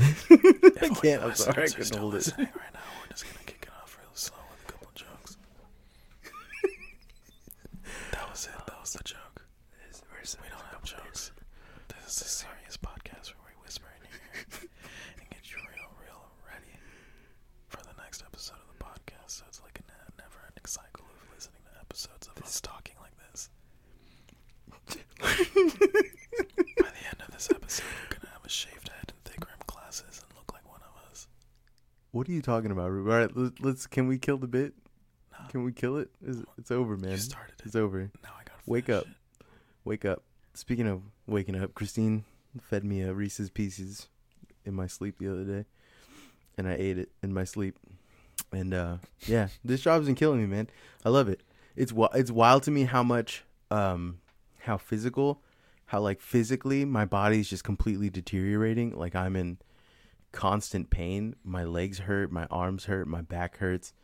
I, can't, I'm sorry, I couldn't hold it. listening. right now. We're just gonna kick it off real slow with a couple jokes. that was it. That was the joke. This- where's- We don't have jokes. This is a serious podcast where we whisper in your ear and get you real, real ready for the next episode of the podcast. So it's like a ne- never-ending cycle of listening to episodes of us talking like this. By the end of this episode, you're gonna have a shaved head and thick rimmed glasses and look like one of us. What are you talking about? Rube? All right, let's, let's. Can we kill the bit? No. Can we kill it? It's, it's over, man. You started it. It's over. Now I gotta Wake up. it. Wake up. Speaking of waking up, Christine fed me a Reese's Pieces in my sleep the other day, and I ate it in my sleep. And uh, yeah, this job's been killing me, man. I love it. It's it's wild to me how much, um, how physical, how like physically my body's just completely deteriorating. Like I'm in constant pain. My legs hurt, my arms hurt, my back hurts.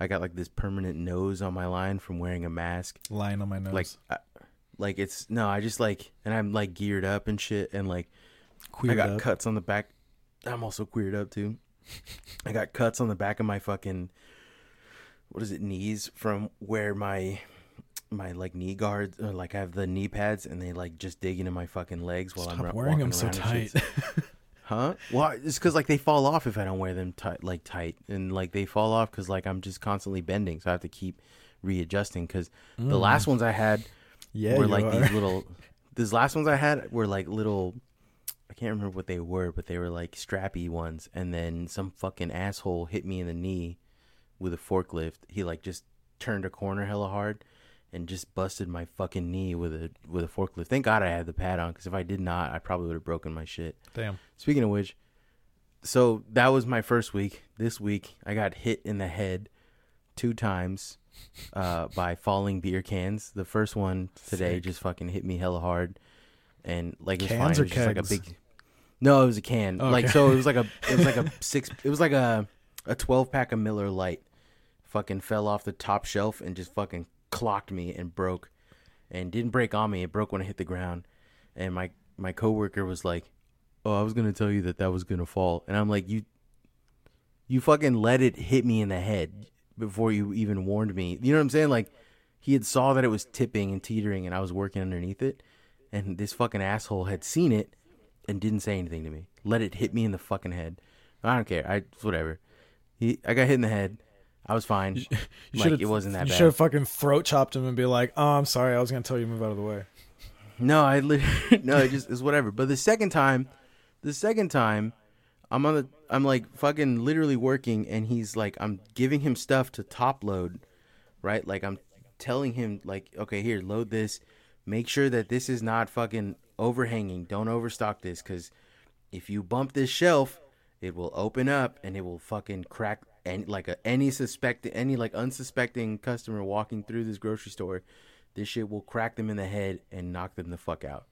I got like this permanent nose on my line from wearing a mask Line on my nose. like I, like it's no i just like and i'm like geared up and shit and like i got up. cuts on the back i'm also queered up too i got cuts on the back of my fucking what is it knees from where my my like knee guards like i have the knee pads and they like just dig into my fucking legs while i'm wearing them so tight. huh well it's because like they fall off if i don't wear them tight like tight and like they fall off because like i'm just constantly bending so i have to keep readjusting because the last ones i had Mm. yeah, were like are. these little these last ones I had were like little I can't remember what they were, but they were like strappy ones and then some fucking asshole hit me in the knee with a forklift. He like just turned a corner hella hard and just busted my fucking knee with a with a forklift. Thank God I had the pad on cuz if I did not, I probably would have broken my shit. Damn. Speaking of which, so that was my first week. This week, I got hit in the head two times uh, by falling beer cans. The first one today Sick. just fucking hit me hella hard, and like it was Cans fine. or it was just like a big. No, it was a can. Okay. Like so, it was like a it was like a six. It was like a a twelve pack of Miller Lite. Fucking fell off the top shelf and just fucking clocked me and broke, and didn't break on me. It broke when I hit the ground, and my my coworker was like, "Oh, I was gonna tell you that that was gonna fall," and I'm like, "You, you fucking let it hit me in the head before you even warned me." You know what I'm saying? Like, he had saw that it was tipping and teetering, and I was working underneath it, and this fucking asshole had seen it and didn't say anything to me. Let it hit me in the fucking head. I don't care. I whatever. He, I got hit in the head. I was fine. You like it wasn't that You bad. should have fucking throat chopped him and be like, "Oh, I'm sorry. I was gonna tell you to move out of the way." No, I literally no, it just it's whatever. But the second time, the second time, I'm on the I'm like fucking literally working, and he's like I'm giving him stuff to top load, right? Like I'm telling him like, okay, here, load this. Make sure that this is not fucking overhanging. Don't overstock this, because if you bump this shelf, it will open up and it will fucking crack. And like a any suspect any like unsuspecting customer walking through this grocery store, this shit will crack them in the head and knock them the fuck out.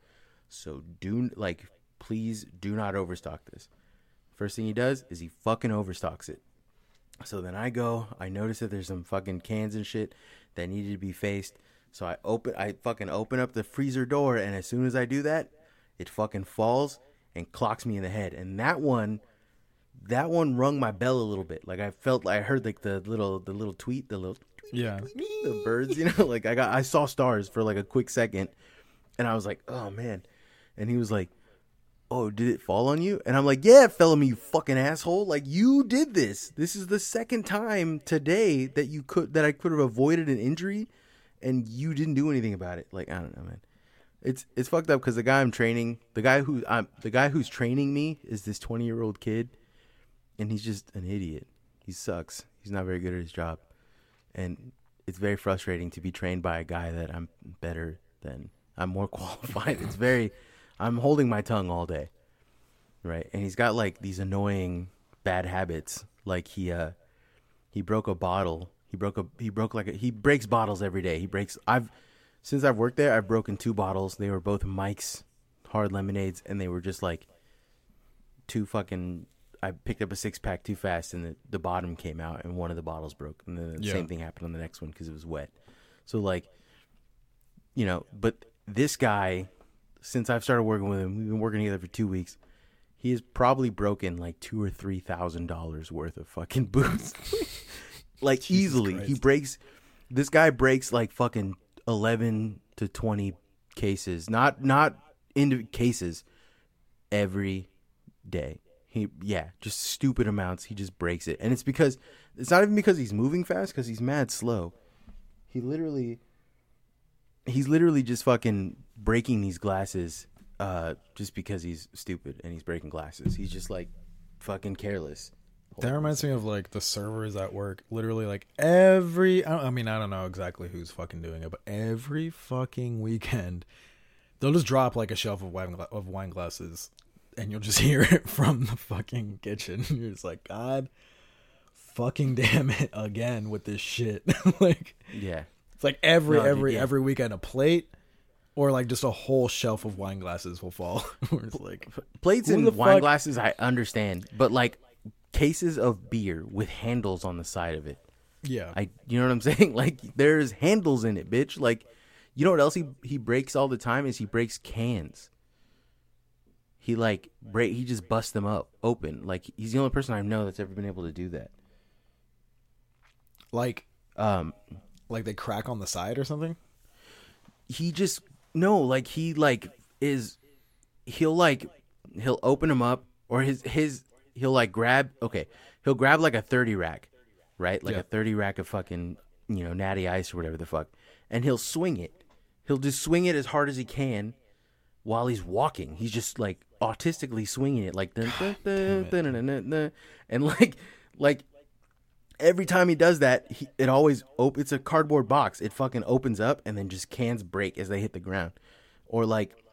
So do like please do not overstock this. First thing he does is he fucking overstocks it. So then I go, I notice that there's some fucking cans and shit that needed to be faced. So I open I fucking open up the freezer door and as soon as I do that, it fucking falls and clocks me in the head. And that one that one rung my bell a little bit. Like I felt I heard like the little the little tweet, the little Yeah. the birds, you know, like I got I saw stars for like a quick second and I was like, "Oh man." And he was like, "Oh, did it fall on you?" And I'm like, "Yeah, it fell on me, you fucking asshole. Like you did this. This is the second time today that you could that I could have avoided an injury and you didn't do anything about it." Like, I don't know, man. It's it's fucked up cuz the guy I'm training, the guy who I'm the guy who's training me is this 20-year-old kid and he's just an idiot. He sucks. He's not very good at his job, and it's very frustrating to be trained by a guy that I'm better than. I'm more qualified. it's very. I'm holding my tongue all day, right? And he's got like these annoying bad habits. Like he uh he broke a bottle. He broke a he broke like a, he breaks bottles every day. He breaks. I've since I've worked there, I've broken two bottles. They were both Mike's hard lemonades, and they were just like two fucking. I picked up a six pack too fast, and the, the bottom came out, and one of the bottles broke. And then the Yeah. same thing happened on the next one because it was wet. So like, you know, but this guy, since I've started working with him, we've been working together for two weeks. He has probably broken like two or three thousand dollars worth of fucking boots, like Jesus easily. He breaks. This guy breaks like fucking eleven to twenty cases, not not into cases, every day. He yeah, just stupid amounts. He just breaks it, and it's because it's not even because he's moving fast, because he's mad slow. He literally, he's literally just fucking breaking these glasses, uh, just because he's stupid and he's breaking glasses. He's just like fucking careless. That reminds me of like the servers at work. Literally, like every. I, mean, I don't know exactly who's fucking doing it, but every fucking weekend, they'll just drop like a shelf of wine of wine glasses, and you'll just hear it from the fucking kitchen. You're just like, God, fucking damn it again with this shit. like Yeah, it's like every No, dude, every yeah. every weekend a plate. Or like just a whole shelf of wine glasses will fall. It's like, plates and the wine fuck- glasses I understand, but like cases of beer with handles on the side of it. yeah, I you know what I'm saying? Like there's handles in it, bitch. Like you know what else he he breaks all the time is he breaks cans. He like break he just busts them up open. Like he's the only person I know that's ever been able to do that. like Um like they crack on the side or something. he just no, like he like is he'll like he'll open them up or his his he'll like grab okay, he'll grab like a 30 rack, right? Like Yeah. a 30 rack of fucking, you know, natty ice or whatever the fuck. And he'll swing it. He'll just swing it as hard as he can while he's walking. He's just like autistically swinging it like dun, dun, dun, dun, dun, dun, dun. and like like every time he does that, he, it always op- it's a cardboard box. It fucking opens up and then just cans break as they hit the ground. Or like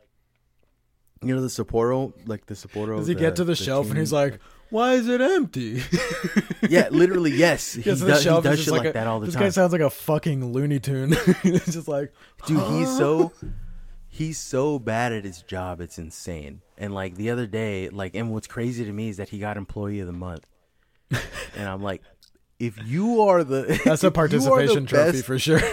you know the Sapporo, like the Sapporo. Does he get to the, shelf and he's like, "Why is it empty?" yeah, literally, yes. He, Gets to does, he shelf, does shit just like, a- that all the this time. This guy sounds like a fucking Looney Tune. It's just like, Dude, he's so he's so bad at his job. It's insane. And like the other day, like, and what's crazy to me is that he got Employee of the Month, and I'm like, if you are the that's a participation trophy best- for sure.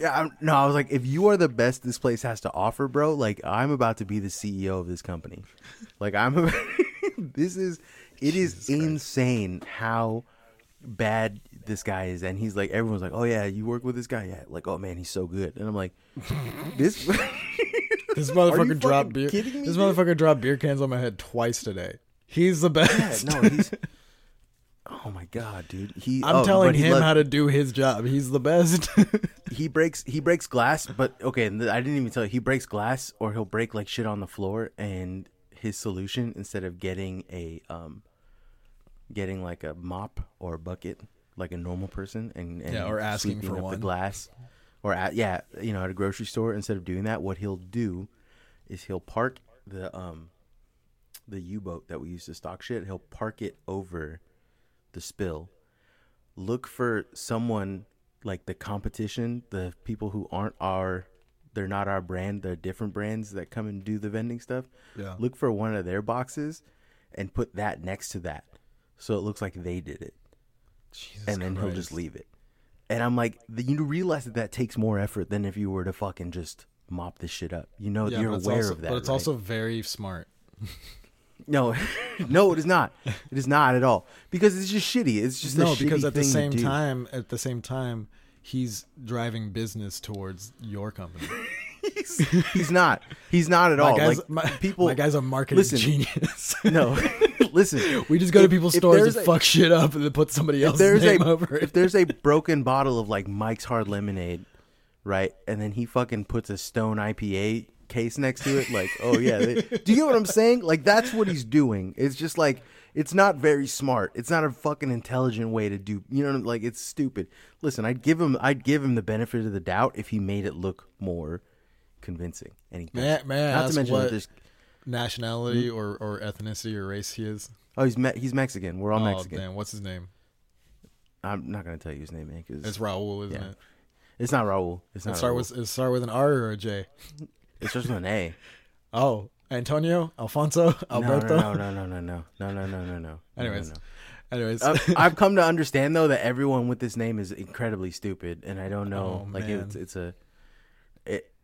Yeah, I'm, no, I was like, if you are the best this place has to offer, bro, like I'm about to be the CEO of this company. Like I'm, this is it is insane how bad this guy is, and he's like, everyone's like, oh yeah, you work with this guy, yeah, like oh man, he's so good, and I'm like, this. This motherfucker dropped beer. me, This dude? motherfucker dropped beer cans on my head twice today. He's the Yeah, best. no, he's. Oh my god, dude! He. I'm oh, telling him loves- how to do his job. He's the best. he breaks he breaks glass but okay i didn't even tell you he breaks glass or he'll break like shit on the floor and his solution instead of getting a um getting like a mop or a bucket like a normal person and, and Yeah, or asking for up one. the glass or at yeah you know at a grocery store instead of doing that what he'll do is he'll park the um the u-boat that we use to stock shit he'll park it over the spill look for someone like the competition, the people who aren't our, they're not our brand, they're different brands that come and do the vending stuff. yeah. Look for one of their boxes and put that next to that, so it looks like they did it, Jesus and then he'll just leave it. And I'm like, the, you realize that that takes more effort than if you were to fucking just mop this shit up. You know, Yeah, you're aware also, of that. But it's right? also very smart. no, no, it is not. It is not at all because it's just shitty. It's just a no, because at the same time, at the same time, he's driving business towards your company. he's, he's not. He's not at My all. guy's, Like my, people, my guy's a marketing listen. genius. no, listen. we just go to people's stores and a- fuck shit up and then put somebody If else's name a over it. if there's a broken bottle of like Mike's Hard Lemonade, right, and then he fucking puts a Stone IPA case next to it. Like, oh yeah, they, do you get what I'm saying? Like that's what he's doing. It's just like it's not very smart. It's not a fucking intelligent way to do. You know, like it's stupid. Listen, I'd give him, I'd give him the benefit of the doubt if he made it look more convincing. And he May I- doesn't. may not to mention that there's Nationality or, or ethnicity or race he is? oh he's Me- he's Mexican. We're all oh, Mexican. damn. What's his name? I'm not gonna tell you his name, man, because It's Raul, isn't Yeah. it? it's not Raul. It's It not start Raul. with it start with an R or a J. It's just with an A. Oh, Antonio, Alfonso, Alberto. No, no, no, no, no, no, no, no, no, no. Anyways. no, no. Anyways, Uh, I've come to understand though that everyone with this name is incredibly stupid, and I don't know. Oh, like man. it's it's a it,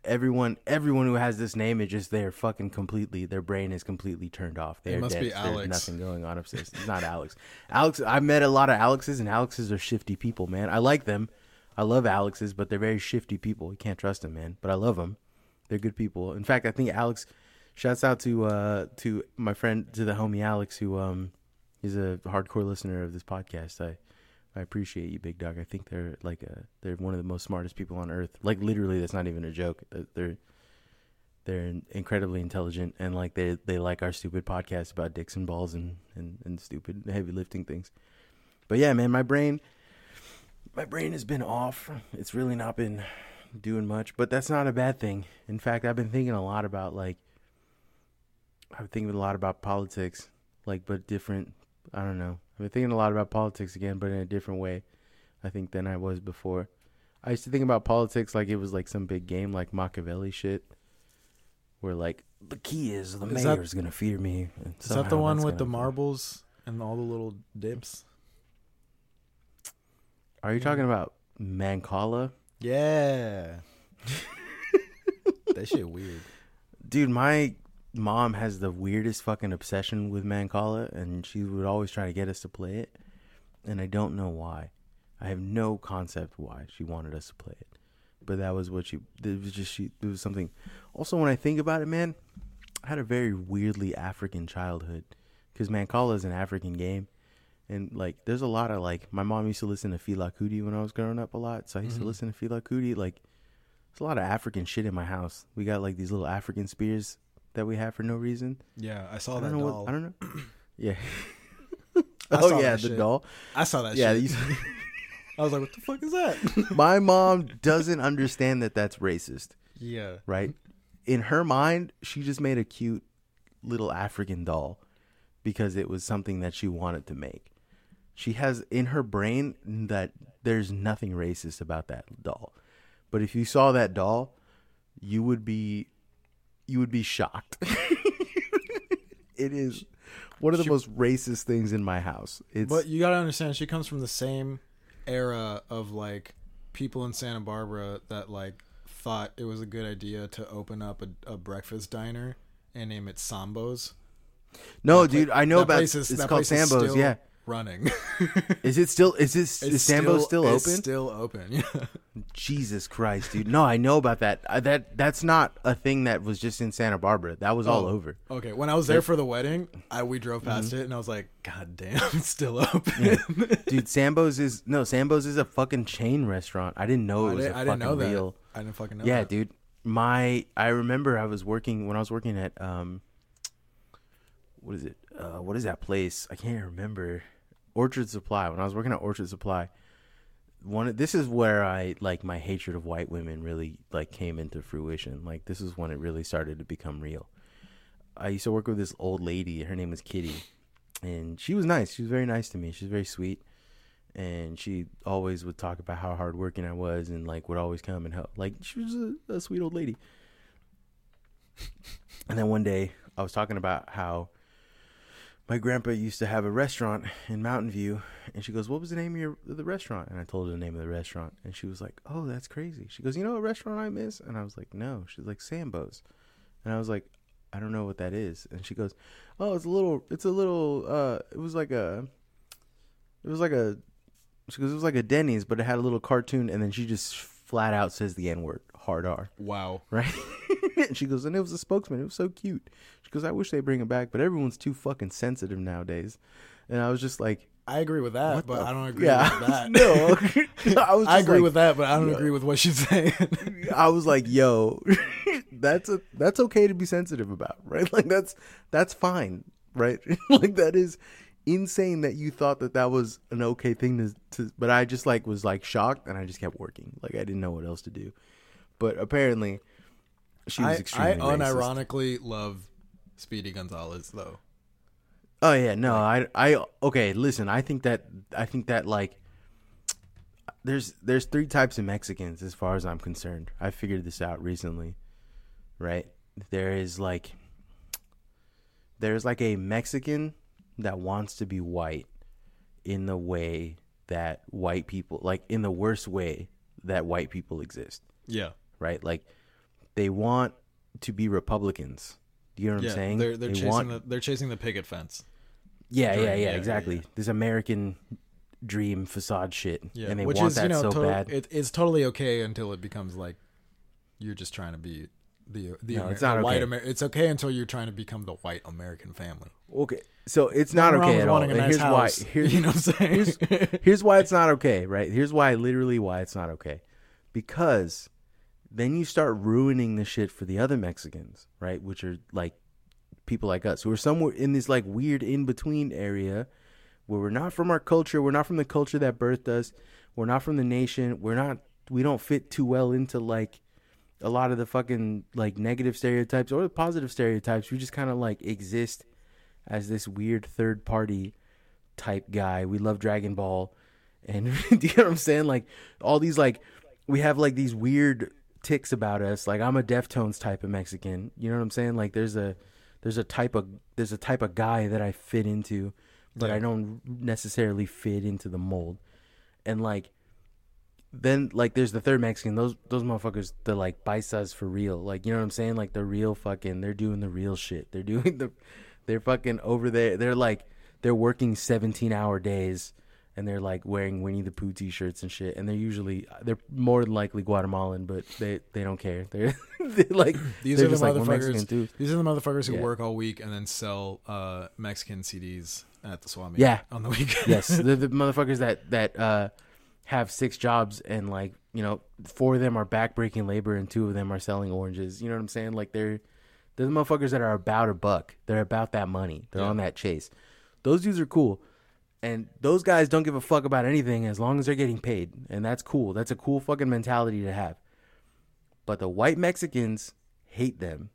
everyone everyone who has this name is just they're fucking completely their brain is completely turned off. They're must dead. be There's nothing going on upstairs. It's not Alex. Alex. I've met a lot of Alexes, and Alexes are shifty people, man. I like them. I love Alexes, but they're very shifty people. You can't trust them, man. But I love them. They're good people. In fact, I think Alex. Shouts out to uh to my friend to the homie Alex who um he's a hardcore listener of this podcast. I I appreciate you, big dog. I think they're like a they're one of the most smartest people on earth. Like literally, that's not even a joke. Uh, They're they're incredibly intelligent and like they they like our stupid podcast about dicks and balls and and and stupid heavy lifting things. But yeah, man, my brain my brain has been off. It's really not been doing much, but that's not a bad thing. In fact, I've been thinking a lot about like I've been thinking a lot about politics, like but different. I don't know. I've been thinking a lot about politics again, but in a different way, I think than I was before. I used to think about politics like it was like some big game, like Machiavelli shit, where like the key is the Is that- mayor's gonna fear me. is that the one with the marbles and all the little dips? Are you talking about Mancala? Yeah. that shit weird. Dude, my mom has the weirdest fucking obsession with Mancala, and she would always try to get us to play it. And I don't know why. I have no concept why she wanted us to play it. But that was what she. It was just she. It was something. Also, when I think about it, man, I had a very weirdly African childhood because Mancala is an African game, and like there's a lot of like my mom used to listen to Fela Kuti when I was growing up a lot, so I used Mhm. to listen to Fela Kuti. Like, there's a lot of African shit in my house. We got like these little African spears that we have for no reason. Yeah, I saw I that doll. What, I don't know. Yeah. Oh yeah, the shit. doll. I saw that Yeah, shit. I was like, what the fuck is that? my mom doesn't understand that that's racist, yeah. right? In her mind, she just made a cute little African doll because it was something that she wanted to make. She has in her brain that there's nothing racist about that doll. But if you saw that doll, you would be you would be shocked. it is one of the She- most racist things in my house. It's But you gotta understand, she comes from the same era of like people in Santa Barbara that like thought it was a good idea to open up a, a breakfast diner and name it Sambos. no, That dude. I know about place is- it's called Sambo's. still Yeah, running. is it still? Is this is Sambo's still, it's open? Still open. Yeah. Jesus Christ, dude! No, I know about that. I, that that's not a thing that was just in Santa Barbara. That was all Oh. over. Okay, when I was there for the wedding, I we drove past Mm-hmm. it and I was like, God damn, it's still open. Dude, Sambo's is no Sambo's is a fucking chain restaurant. I didn't know it I, was didn't, a I fucking didn't know that. real. I didn't fucking know. yeah, that. dude. My I remember I was working when I was working at um what is it? Uh what is that place? I can't remember. Orchard Supply. When I was working at Orchard Supply, one this is where I like my hatred of white women really like came into fruition. Like this is when it really started to become real. I used to work with this old lady. Her name was Kitty, and she was nice. She was very nice to me. She was very sweet, and she always would talk about how hardworking I was, and like would always come and help. Like she was a, a sweet old lady. And then one day, I was talking about how my grandpa used to have a restaurant in Mountain View, and she goes, "What was the name of your the restaurant?" And I told her the name of the restaurant, and she was like, "Oh, that's crazy." She goes, "You know what restaurant I miss?" And I was like, "No." She's like, "Sambo's," and I was like, "I don't know what that is." And she goes, "Oh, it's a little, it's a little, uh, it was like a, it was like a." She goes, "It was like a Denny's, but it had a little cartoon," and then she just flat out says the N word, hard R Wow. right? and she goes, and it was a spokesman. It was so cute. She goes, I wish they bring it back, but everyone's too fucking sensitive nowadays. And I was just like, I agree with that, What but I don't agree yeah, with that. no, I was. I agree like- with that, but I don't Yeah. agree with what she's saying. I was like, yo, that's a that's okay to be sensitive about, right? Like that's that's fine, right? like that is insane that you thought that that was an okay thing to, to but I just like was like shocked and I just kept working. Like I didn't know what else to do. But apparently she was I, I racist. unironically love Speedy Gonzales though. Oh yeah, no, I I okay, listen, I think that I think that like there's there's three types of Mexicans as far as I'm concerned. I figured this out recently. Right? There is like there's like a Mexican that wants to be white in the way that white people like in the worst way that white people exist, Yeah. right? Like they want to be Republicans. Do you know what yeah. I'm saying? They're they're They chasing want- the they're chasing the picket fence. Yeah, yeah, yeah, Yeah, exactly. yeah. This American dream facade shit, Yeah. and they Which want is, that you know, so bad. It, it's totally okay until it becomes like you're just trying to be the the, No, Amer- it's not white okay. Amer- It's okay until you're trying to become the white American family. okay, so it's not Nothing okay at all. And nice here's house, why. Here's, you know what I'm saying? here's, here's why it's not okay, right? Here's why, literally, why it's not okay. Because then you start ruining the shit for the other Mexicans, right? Which are like people like us who are somewhere in this like weird in between area where we're not from our culture, we're not from the culture that birthed us, we're not from the nation, we're not, we don't fit too well into like a lot of the fucking like negative stereotypes or the positive stereotypes. We just kind of like exist as this weird third party type guy. We love Dragon Ball. And do you know what I'm saying? Like all these like we have like these weird ticks about us. Like I'm a Deftones type of Mexican. You know what I'm saying? Like there's a there's a type of there's a type of guy that I fit into, but Yeah. I don't necessarily fit into the mold. And like then like there's the third Mexican. Those those motherfuckers they're like paisas for real. Like you know what I'm saying? Like the real fucking they're doing the real shit. They're doing the they're fucking over there. They're like they're working 17 hour days and they're like wearing Winnie the Pooh t-shirts and shit. And they're usually they're more than likely Guatemalan, but they they don't care. They're, they're like These they're are the like motherfuckers. These are the motherfuckers who Yeah. work all week and then sell uh, Mexican CDs at the swap meet. Yeah. on the weekend. yes, they're the motherfuckers that that uh, have six jobs and like you know four of them are backbreaking labor and two of them are selling oranges. You know what I'm saying? Like they're they're the motherfuckers that are about a buck. They're about that money. They're Yeah. on that chase. Those dudes are cool. And those guys don't give a fuck about anything as long as they're getting paid. And that's cool. That's a cool fucking mentality to have. But the white Mexicans hate them.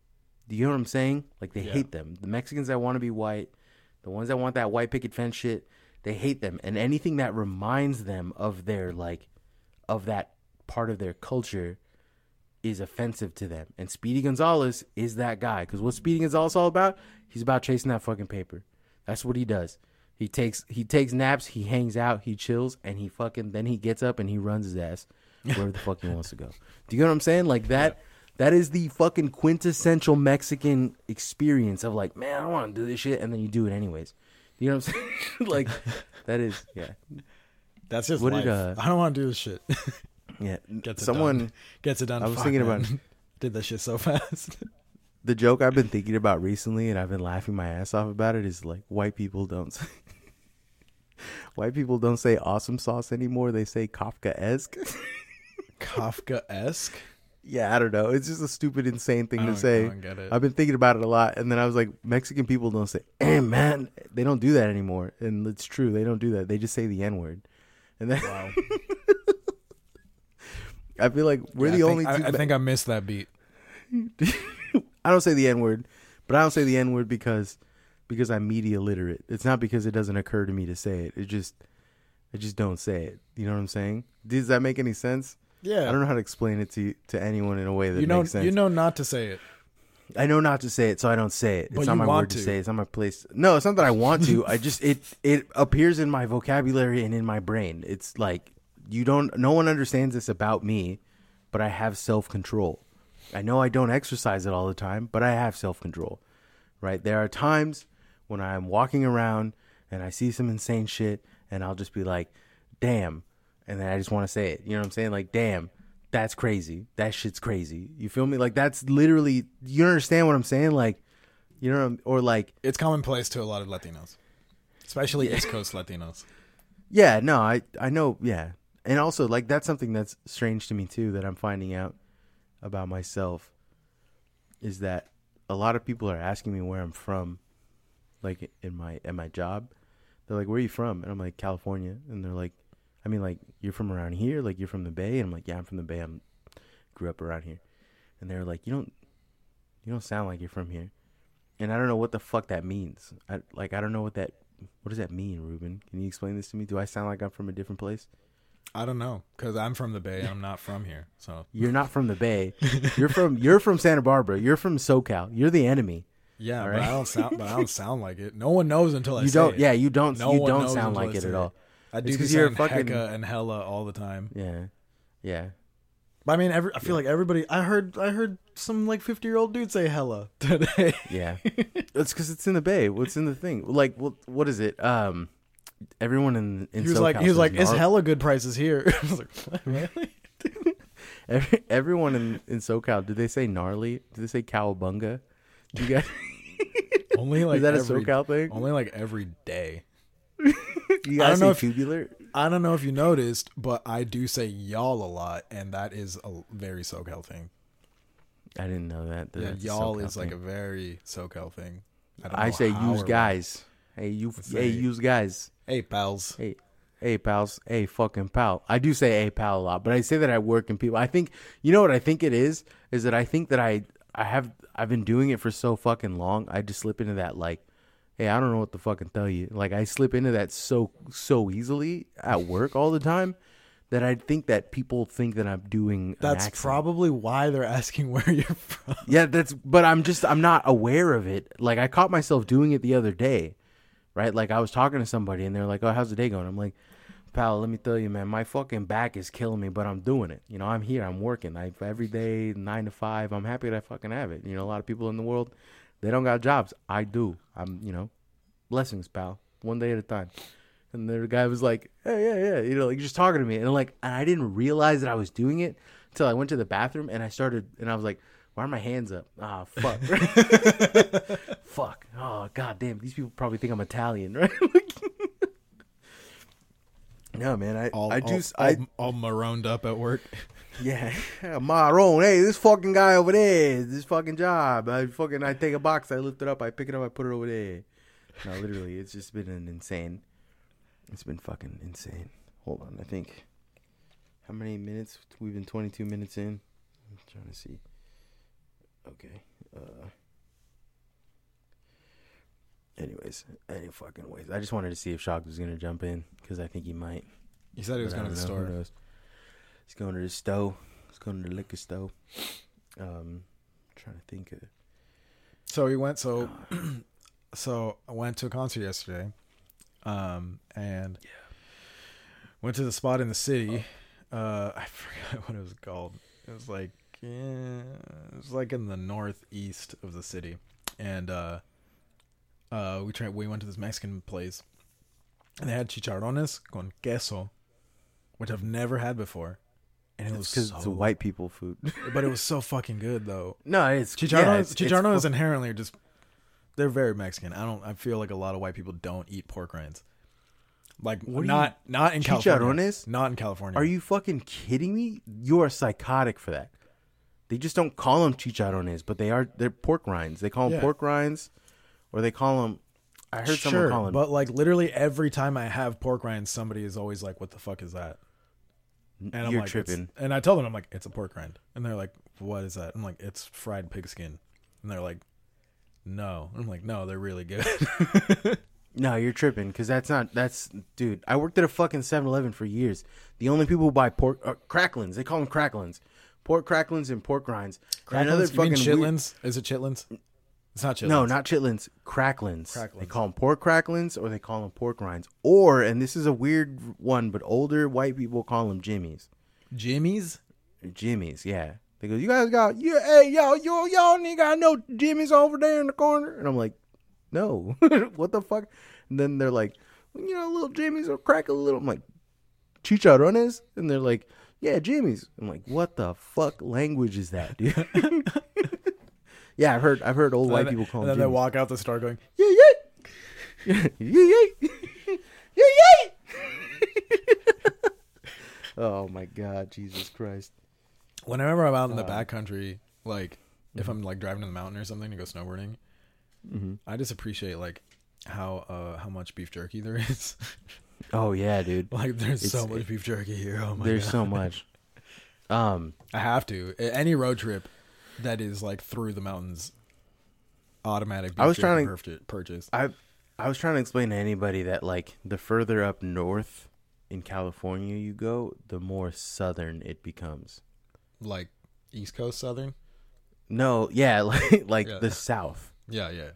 Do you know what I'm saying? Like they Yeah. hate them. The Mexicans that want to be white, the ones that want that white picket fence shit, they hate them. And anything that reminds them of their like of that part of their culture is offensive to them. And Speedy Gonzales is that guy. Because what Speedy Gonzales all about? He's about chasing that fucking paper. That's what he does. He takes he takes naps, he hangs out, he chills, and he fucking then he gets up and he runs his ass wherever the fuck he wants to go. Do you know what I'm saying? Like that that is the fucking quintessential Mexican experience of like, man, I don't want to do this shit, and then you do it anyways. You know what I'm saying? like that is yeah. That's just What life. did, uh, I don't want to do this shit. Yeah. Gets it Someone done. Gets it done. I was Fuck, thinking man. about- did that shit so fast. The joke I've been thinking about recently, and I've been laughing my ass off about it, is like white people don't say white people don't say awesome sauce anymore. They say Kafka esque. Kafka esque. yeah, I don't know. It's just a stupid, insane thing to don't- say. I don't get it. I've been thinking about it a lot, and then I was like, Mexican people don't say, "Hey, eh, man," they don't do that anymore, and it's true. They don't do that. They just say the n word, and then Wow. I feel like we're Yeah, the I think- only. I, two I think I missed that beat. I don't say the N word, but I don't say the N word because because I'm media literate. It's not because it doesn't occur to me to say it. It just I just don't say it. You know what I'm saying? Does that make any sense? Yeah. I don't know how to explain it to to anyone in a way that you know, makes sense. you know not to say it. I know not to say it, so I don't say it. It's But not you my word to. to. say. It's not my place. No, it's not that I want to. I just it it appears in my vocabulary and in my brain. It's like you don't. No one understands this about me, but I have self control. I know I don't exercise it all the time, but I have self control. Right? There are times when I'm walking around and I see some insane shit, and I'll just be like, "Damn," and then I just want to say it. You know what I'm saying? Like, "Damn." That's crazy. That shit's crazy. You feel me? Like that's literally. You understand what I'm saying? Like, you know, or like, It's commonplace to a lot of Latinos, especially East Coast Latinos. yeah, no, I I know, yeah, and also like that's something that's strange to me too that I'm finding out about myself. is that a lot of people are asking me where I'm from, like in my at my job. They're like, "Where are you from?" And I'm like, "California." And they're like, "I mean, like you're from around here? Like you're from the Bay?" And I'm like, "Yeah, I'm from the Bay. I'm grew up around here." And they're like, "You don't, you don't sound like you're from here." And I don't know what the fuck that means. I like I don't know what that. What does that mean, Ruben? Can you explain this to me? Do I sound like I'm from a different place? I don't know because I'm from the Bay. I'm not from here, so You're not from the Bay. You're from you're from Santa Barbara. You're from SoCal. You're the enemy. yeah. But right. I don't sound. But I don't sound like it. No one knows until I you say don't. it. Yeah, you don't. No you don't sound like it at it. all. I do 'cause because you're fucking- hecka and hella all the time. Yeah, yeah. But I mean, every, I feel like everybody. I heard. I heard some like 50 year old dude say hella today. Yeah, it's because it's in the Bay. What's in the thing? Like, what? What is it? Um, everyone in in he was SoCal like, he was says like, it's hella good prices here. I was like, what? really? Every, everyone in in SoCal. Did they say gnarly? Did they say cowabunga? Do you guys? Only like is that every, a SoCal thing? Only like every day. You I guys don't know if- tubular? I don't know if you noticed, but I do say y'all a lot, and that is a very SoCal thing. I didn't know that. that Yeah, y'all is like a very SoCal thing. don't I know say use guys. Hey, you. Hey, say- use guys. Hey, pals. Hey, hey, pals. Hey, fucking pal. I do say hey, pal a lot, but I say that I work in people. I think you know what I think it is is that I think that I I have I've been doing it for so fucking long. I just slip into that like, hey, I don't know what to fucking tell you. Like I slip into that so so easily at work all the time that I think that people think that I'm doing. That's probably why they're asking where you're from. Yeah, that's but I'm just I'm not aware of it. Like I caught myself doing it the other day. Right? Like I was talking to somebody and they're like, "Oh, how's the day going?" I'm like, "Pal, let me tell you, man, my fucking back is killing me, but I'm doing it. You know, I'm here, I'm working. I every day 9 to 5. I'm happy that I fucking have it. You know, a lot of people in the world, they don't got jobs. I do. I'm, you know, blessings, pal. One day at a time." And the guy was like, "Hey, yeah, yeah," you know, like just talking to me, and like, and I didn't realize that I was doing it until I went to the bathroom and I started, and I was like, "Why are my hands up? Ah, fuck, fuck, oh god damn, these people probably think I'm Italian, right?" no, man, I, All, I all, just, all, I, all marooned up at work. yeah, Maroon. Hey, this fucking guy over there, this fucking job. I fucking, I take a box, I lift it up, I pick it up, I put it over there. No, literally, it's just been an insane. It's been fucking insane. Hold on, I think. How many minutes? We've been 22 minutes in. I'm trying to see. Okay. Uh. Anyways, any fucking ways. I just wanted to see if Shock was gonna jump in because I think he might. He said he was going to the. Store. He's going to the stove. He's going to the liquor store. Um, trying to think of. So he went. So, so I went to a concert yesterday, um, and yeah. went to the spot in the city. Uh, I forgot what it was called. It was like yeah, was like in the northeast of the city, and uh, uh, we tried. We went to this Mexican place, and they had chicharrones con queso, which I've never had before, and it was because so, it's white people food. but it was so fucking good though. no, it's Chicharrones, yeah, it's- it's chicharrones fu- inherently are just they're very Mexican. I don't. I feel like a lot of white people don't eat pork rinds. Like What do not not in California. Chicharrones? Not in California. Are you fucking kidding me? You are psychotic for that. They just don't call them chicharrones, but they are they're pork rinds. They call them Yeah. pork rinds, or they call them. I heard someone call them. But like literally every time I have pork rinds, somebody is always like, "What the fuck is that?" And I'm you're like, "It's-" tripping. And I tell them, I'm like, "It's a pork rind," and they're like, "What is that?" I'm like, "It's fried pig skin," and they're like, "No." I'm like, "No, they're really good." No, you're tripping because that's not that's dude. I worked at a fucking 7-Eleven for years. The only people who buy pork uh, cracklins. They call them cracklins, pork cracklins and pork rinds. Cracklins? You mean weird- chitlins? Is it chitlins? It's not chitlins. No, not chitlins. Cracklins. They call them pork cracklins, or they call them pork rinds, or and this is a weird one, but older white people call them jimmies. Jimmy's. Jimmy's, yeah. They go, you guys got, yeah, hey, y'all, yo, y'all nigga, got no Jimmy's over there in the corner, and I'm like, no, what the fuck? And then they're like, you know, little Jimmy's or crack a little. I'm like, chicharrones, and they're like, yeah, Jimmy's. I'm like, what the fuck language is that, dude? yeah, I've heard, I've heard old white then- people call And them then they walk out the store going, Yeah, yeah. yeah, yeah. yeah, yeah. oh my god, Jesus Christ. whenever I'm out in the Uh, backcountry, like if I'm like driving to the mountain or something to go snowboarding, hmm I just appreciate like how uh how much beef jerky there is. Oh yeah, dude. like there's so It's- much beef jerky here. Oh my god. There's god. so much. Um, I have to. Any road trip that is like through the mountains, automatic. I was beef trying jerky purcha- purchase. I I was trying to explain to anybody that like the further up north in California you go, the more southern it becomes. like East Coast Southern. No, yeah, like like Yeah. the south. Yeah, yeah,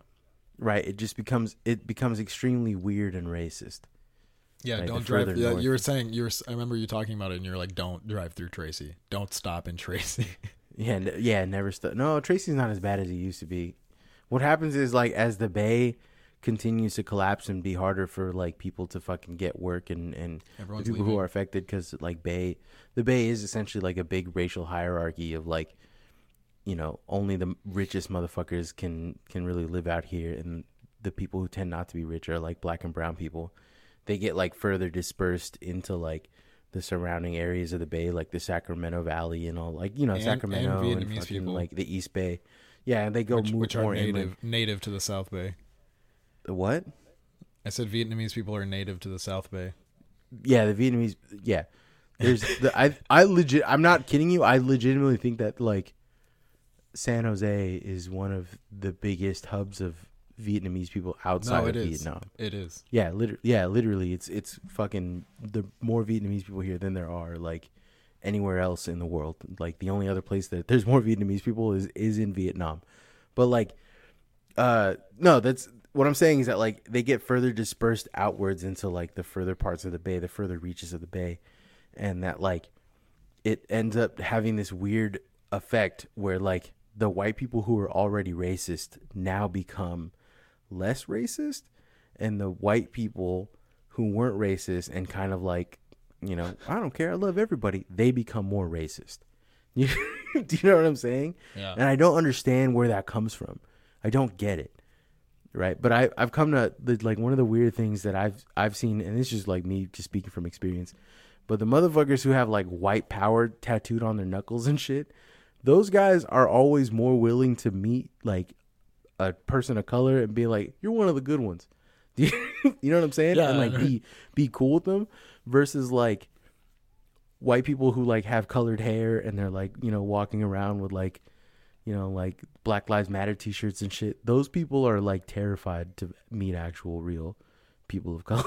Right, it just becomes it becomes extremely weird and racist. yeah. Like, don't drive. Yeah, north. you were saying you were. i remember you talking about it, and you're like, "Don't drive through Tracy. Don't stop in Tracy." Yeah, n- yeah, never stop No, Tracy's not as bad as it used to be. What happens is like as the bay continues to collapse and be harder for like people to fucking get work and and the people leaving. who are affected because like bay the bay is essentially like a big racial hierarchy of like you know only the richest motherfuckers can can really live out here and the people who tend not to be rich are like black and brown people they get like further dispersed into like the surrounding areas of the bay like the sacramento valley and all like you know And- sacramento and and, fucking, like the east bay yeah and they go which, move which are native inland. native to the South Bay. The what I said Vietnamese people are native to the South Bay. Yeah, the Vietnamese. Yeah, there's the I I legit. I'm not kidding you. I legitimately think that like San Jose is one of the biggest hubs of Vietnamese people outside No, of is. Vietnam. It is. Yeah, literally. Yeah, literally. It's it's fucking the more Vietnamese people here than there are like anywhere else in the world. Like the only other place that there's more Vietnamese people is is in Vietnam. But like, uh, no, that's what I'm saying is that like they get further dispersed outwards into like the further parts of the bay, the further reaches of the bay, and that like it ends up having this weird effect where like the white people who are already racist now become less racist and the white people who weren't racist and kind of like you know i don't care i love everybody they become more racist. You, do you know what i'm saying? Yeah. and i don't understand where that comes from. I don't get it right? But i i've come to the, like one of the weird things that i've i've seen and this is like me just speaking from experience but the motherfuckers who have like white power tattooed on their knuckles and shit those guys are always more willing to meet like a person of color and be like, "You're one of the good ones." You, you know what I'm saying? Yeah. And like be be cool with them versus like white people who like have colored hair and they're like you know walking around with like you know like Black Lives Matter T-shirts and shit. Those people are like terrified to meet actual real people of color.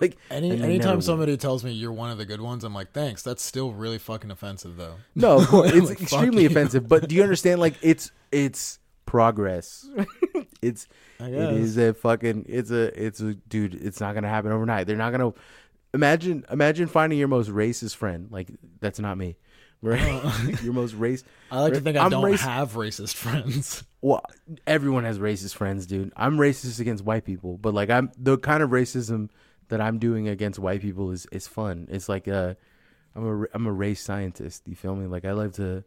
like Any anytime somebody tells me you're one of the good ones, I'm like, thanks. That's still really fucking offensive, though. No, of course, it's Like, fuck extremely you. offensive. But do you understand? Like, it's it's progress. it's I it guess. is a fucking it's a it's a dude. It's not gonna happen overnight. They're not gonna imagine imagine finding your most racist friend. Like that's not me. Right? your most race. I like to think I I'm don't have racist friends. Well, everyone has racist friends, dude. I'm racist against white people, but like I'm the kind of racism that I'm doing against white people is is fun. It's like a I'm a I'm a race scientist. You feel me? Like I love to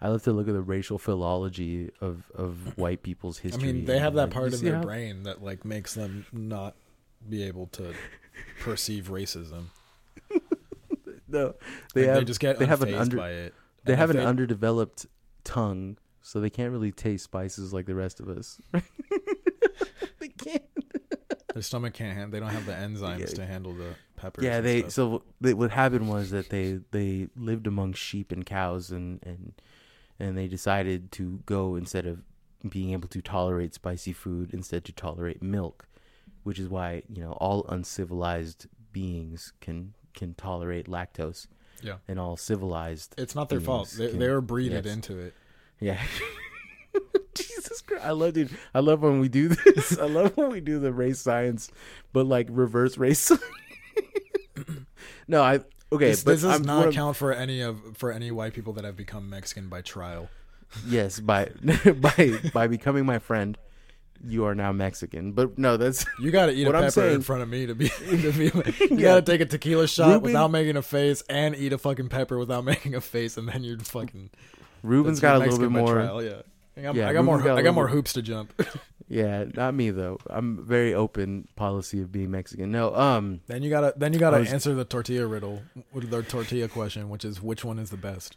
I love to look at the racial philology of of white people's history. I mean, they have that like, part of their how- brain that like makes them not be able to perceive racism. No, they have they just get they have an under by it. they And have an underdeveloped tongue, so they can't really taste spices like the rest of us. they can't. Their stomach can't. hand- They don't have the enzymes Yeah. to handle the peppers. Yeah, they stuff. so they, what happened was that they they lived among sheep and cows and and and they decided to go instead of being able to tolerate spicy food instead to tolerate milk, which is why you know all uncivilized beings can can tolerate lactose. Yeah. and all civilized. It's not their fault. They, can- they were breeded yes. into it. Yeah. Jesus Christ. I love dude. I love when we do this. I love when we do the race science, but like reverse race no, I okay, this, but this does I'm, not count for any of for any white people that have become Mexican by trial. Yes, by by by becoming my friend, you are now Mexican. But no, that's You got to eat What a I'm pepper in front of me to be. To be you Yeah. got to take a tequila shot Ruben- without making a face, and eat a fucking pepper without making a face, and then you're fucking. Ruben's that's got a your little bit Mexican more. yeah. I got, Yeah, I got more. Got a I got little more bit- hoops to jump. Yeah, not me though. I'm very open policy of being Mexican. No, um, then you gotta. Then you gotta was- answer the tortilla riddle with the tortilla question, which is which one is the best.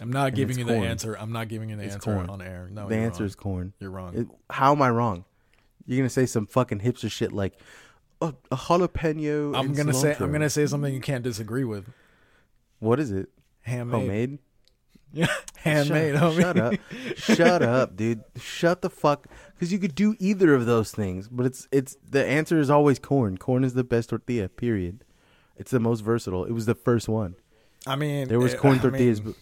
I'm not giving you the corn. answer. I'm not giving you the It's answer corn. on air. No, the answer wrong. is corn. you're wrong. It- how am I wrong? You're gonna say some fucking hipster shit like a, a jalapeno. I'm gonna say. I'm gonna say something you can't disagree with. What is it? Handmade. Homemade. Yeah, handmade. Shut, homie. shut up. shut up, dude. Shut the fuck. Because you could do either of those things, but it's it's the answer is always corn. Corn is the best tortilla. Period. It's the most versatile. It was the first one. I mean, There was corn I tortillas. mean,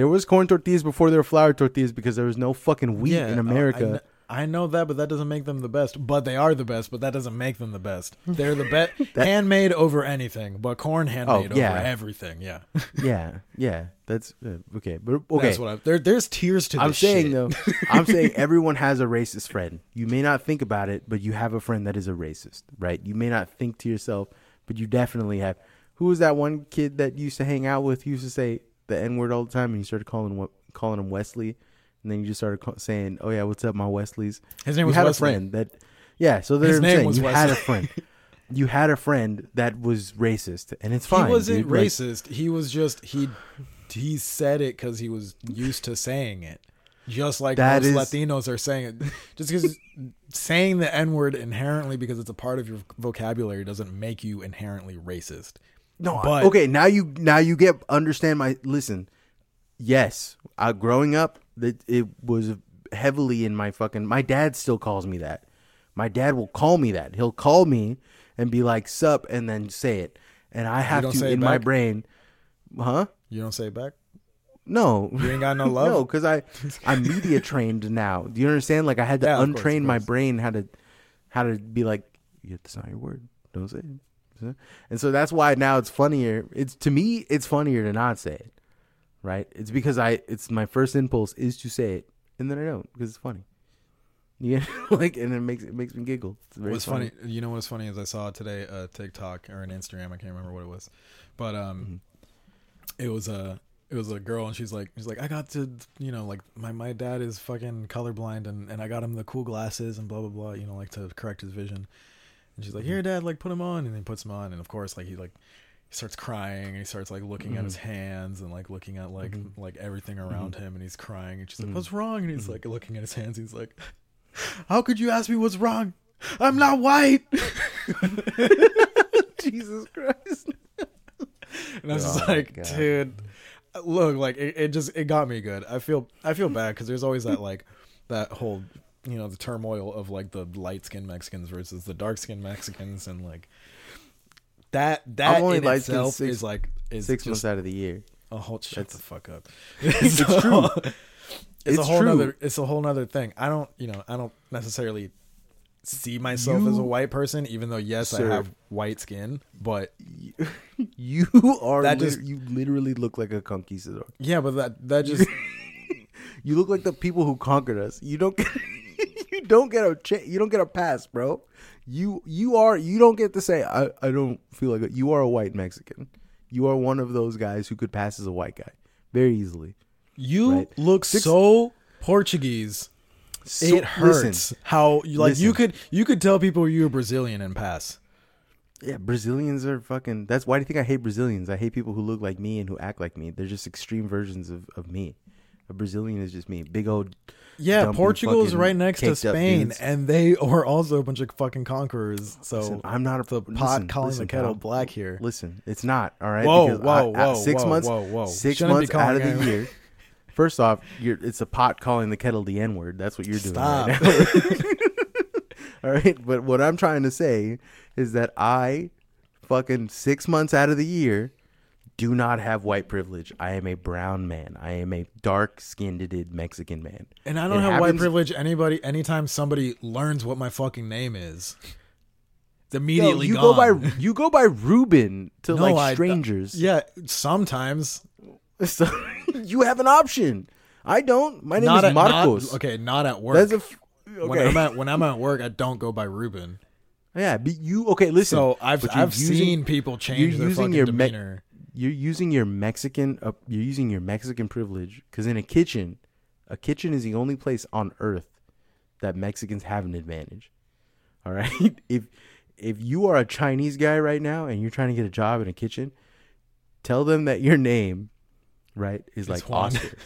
there was corn tortillas before there were flour tortillas because there was no fucking wheat yeah, in I- America. I, kn- I know that, but that doesn't make them the best. But they are the best. But that doesn't make them the best. They're the best. Handmade over anything, but corn handmade Oh, yeah. over everything. Yeah, yeah, yeah. That's uh, okay. But okay. that's what I. There, there's tears to. I'm saying shit. though, I'm saying everyone has a racist friend. You may not think about it, but you have a friend that is a racist, right? You may not think to yourself, but you definitely have. Who was that one kid that used to hang out with? Used to say the N word all the time, and you started calling what calling him Wesley, and then you just started ca- saying, "Oh yeah, what's up, my Wesleys?" His name you was had Wesley. a friend that, yeah. So there's name saying, was you had a friend. You had a friend that was racist, and it's fine. he wasn't dude. Like, racist. he was just he he said it because he was used to saying it. Just like most is- Latinos are saying it. Just because saying the N word inherently because it's a part of your vocabulary doesn't make you inherently racist. No, I- But- okay. Now you now you get understand my listen. Yes, uh, growing up, that it was heavily in my fucking. My dad still calls me that. My dad will call me that. He'll call me and be like "sup" and then say it, and I have to say it in my brain, huh? You don't say it back? No, You ain't got no love? no, because I I'm media trained now. Do you understand? Like I had to Yeah, of course, untrain my brain how to how to be like, yeah, that's not your word. Don't say it. And so that's why now it's funnier. It's to me, it's funnier to not say it, right? It's because I it's my first impulse is to say it, and then I don't because it's funny. Yeah, like and it makes it makes me giggle. It's very What's funny, you know what's funny is I saw today a TikTok or an Instagram, I can't remember what it was, but um, Mm-hmm. it was a it was a girl and she's like she's like I got to you know like my my dad is fucking colorblind and and I got him the cool glasses and blah blah blah you know like to correct his vision, and she's like Mm-hmm. here dad like put him on. And he puts him on. And of course like he like he starts crying. And he starts like looking at his Mm-hmm. hands and like looking at like like everything around him. And he's crying. And she's like Mhm. what's wrong? And he's like looking at his hands. He's like how could you ask me what's wrong? I'm not white. Jesus Christ. and i was Oh my like God. dude look like it, it just it got me good. I feel i feel bad because there's always that like that whole you know the turmoil of like the light skinned mexicans versus the dark skinned mexicans and like that that I'm only in itself six- is like is Six months out of the year. a whole shut That's- the fuck up It's true. it's, a whole true. nother it's a whole nother thing i don't you know i don't necessarily see myself as a white person even though yes Sir. i have white skin but You are That just- you literally look like a conquistador. yeah but that that just You look like the people who conquered us. You don't you don't get a cha- you don't get a pass, bro. You you are you don't get to say I I don't feel like it. you are a white Mexican. You are one of those guys who could pass as a white guy very easily. you Right. look Six- so portuguese So- it hurts listen, how you like you could you could tell people you're Brazilian and pass. yeah, Brazilians are fucking. That's why do you think I hate Brazilians? I hate people who look like me and who act like me. They're just extreme versions of, of me. A Brazilian is just me. Big old Yeah, Portugal is right next to Spain, dudes. and they are also a bunch of fucking conquerors. So Listen, I'm not a the pot listen, calling listen, the kettle black here. Listen, it's not all right. Whoa, because whoa, I- I- whoa, six whoa, months, whoa, whoa. 6 Shouldn't months out of the year. First off, you're it's a pot calling the kettle the N word. That's what you're doing Stop. right now. all right, but what I'm trying to say is that I, fucking six months out of the year, do not have white privilege. I am a brown man. I am a dark skinned Mexican man. And I don't It have white privilege. Anybody, anytime somebody learns what my fucking name is, it's Yo, immediately you gone. go by you go by Ruben to No, like I- strangers. yeah, sometimes. So, you have an option. I don't. My name not is at not- Marcos. okay, not at work. That's a f- When okay. I'm at when I'm at work, I don't go by Ruben. yeah, but you okay? Listen. So I've I've using- seen people change their fucking your me- demeanor. You're using your Mexican. Uh, you're using your Mexican privilege because in a kitchen, a kitchen is the only place on earth that Mexicans have an advantage. All right. if if you are a Chinese guy right now and you're trying to get a job in a kitchen, tell them that your name, right, is It's like Juan. Oscar.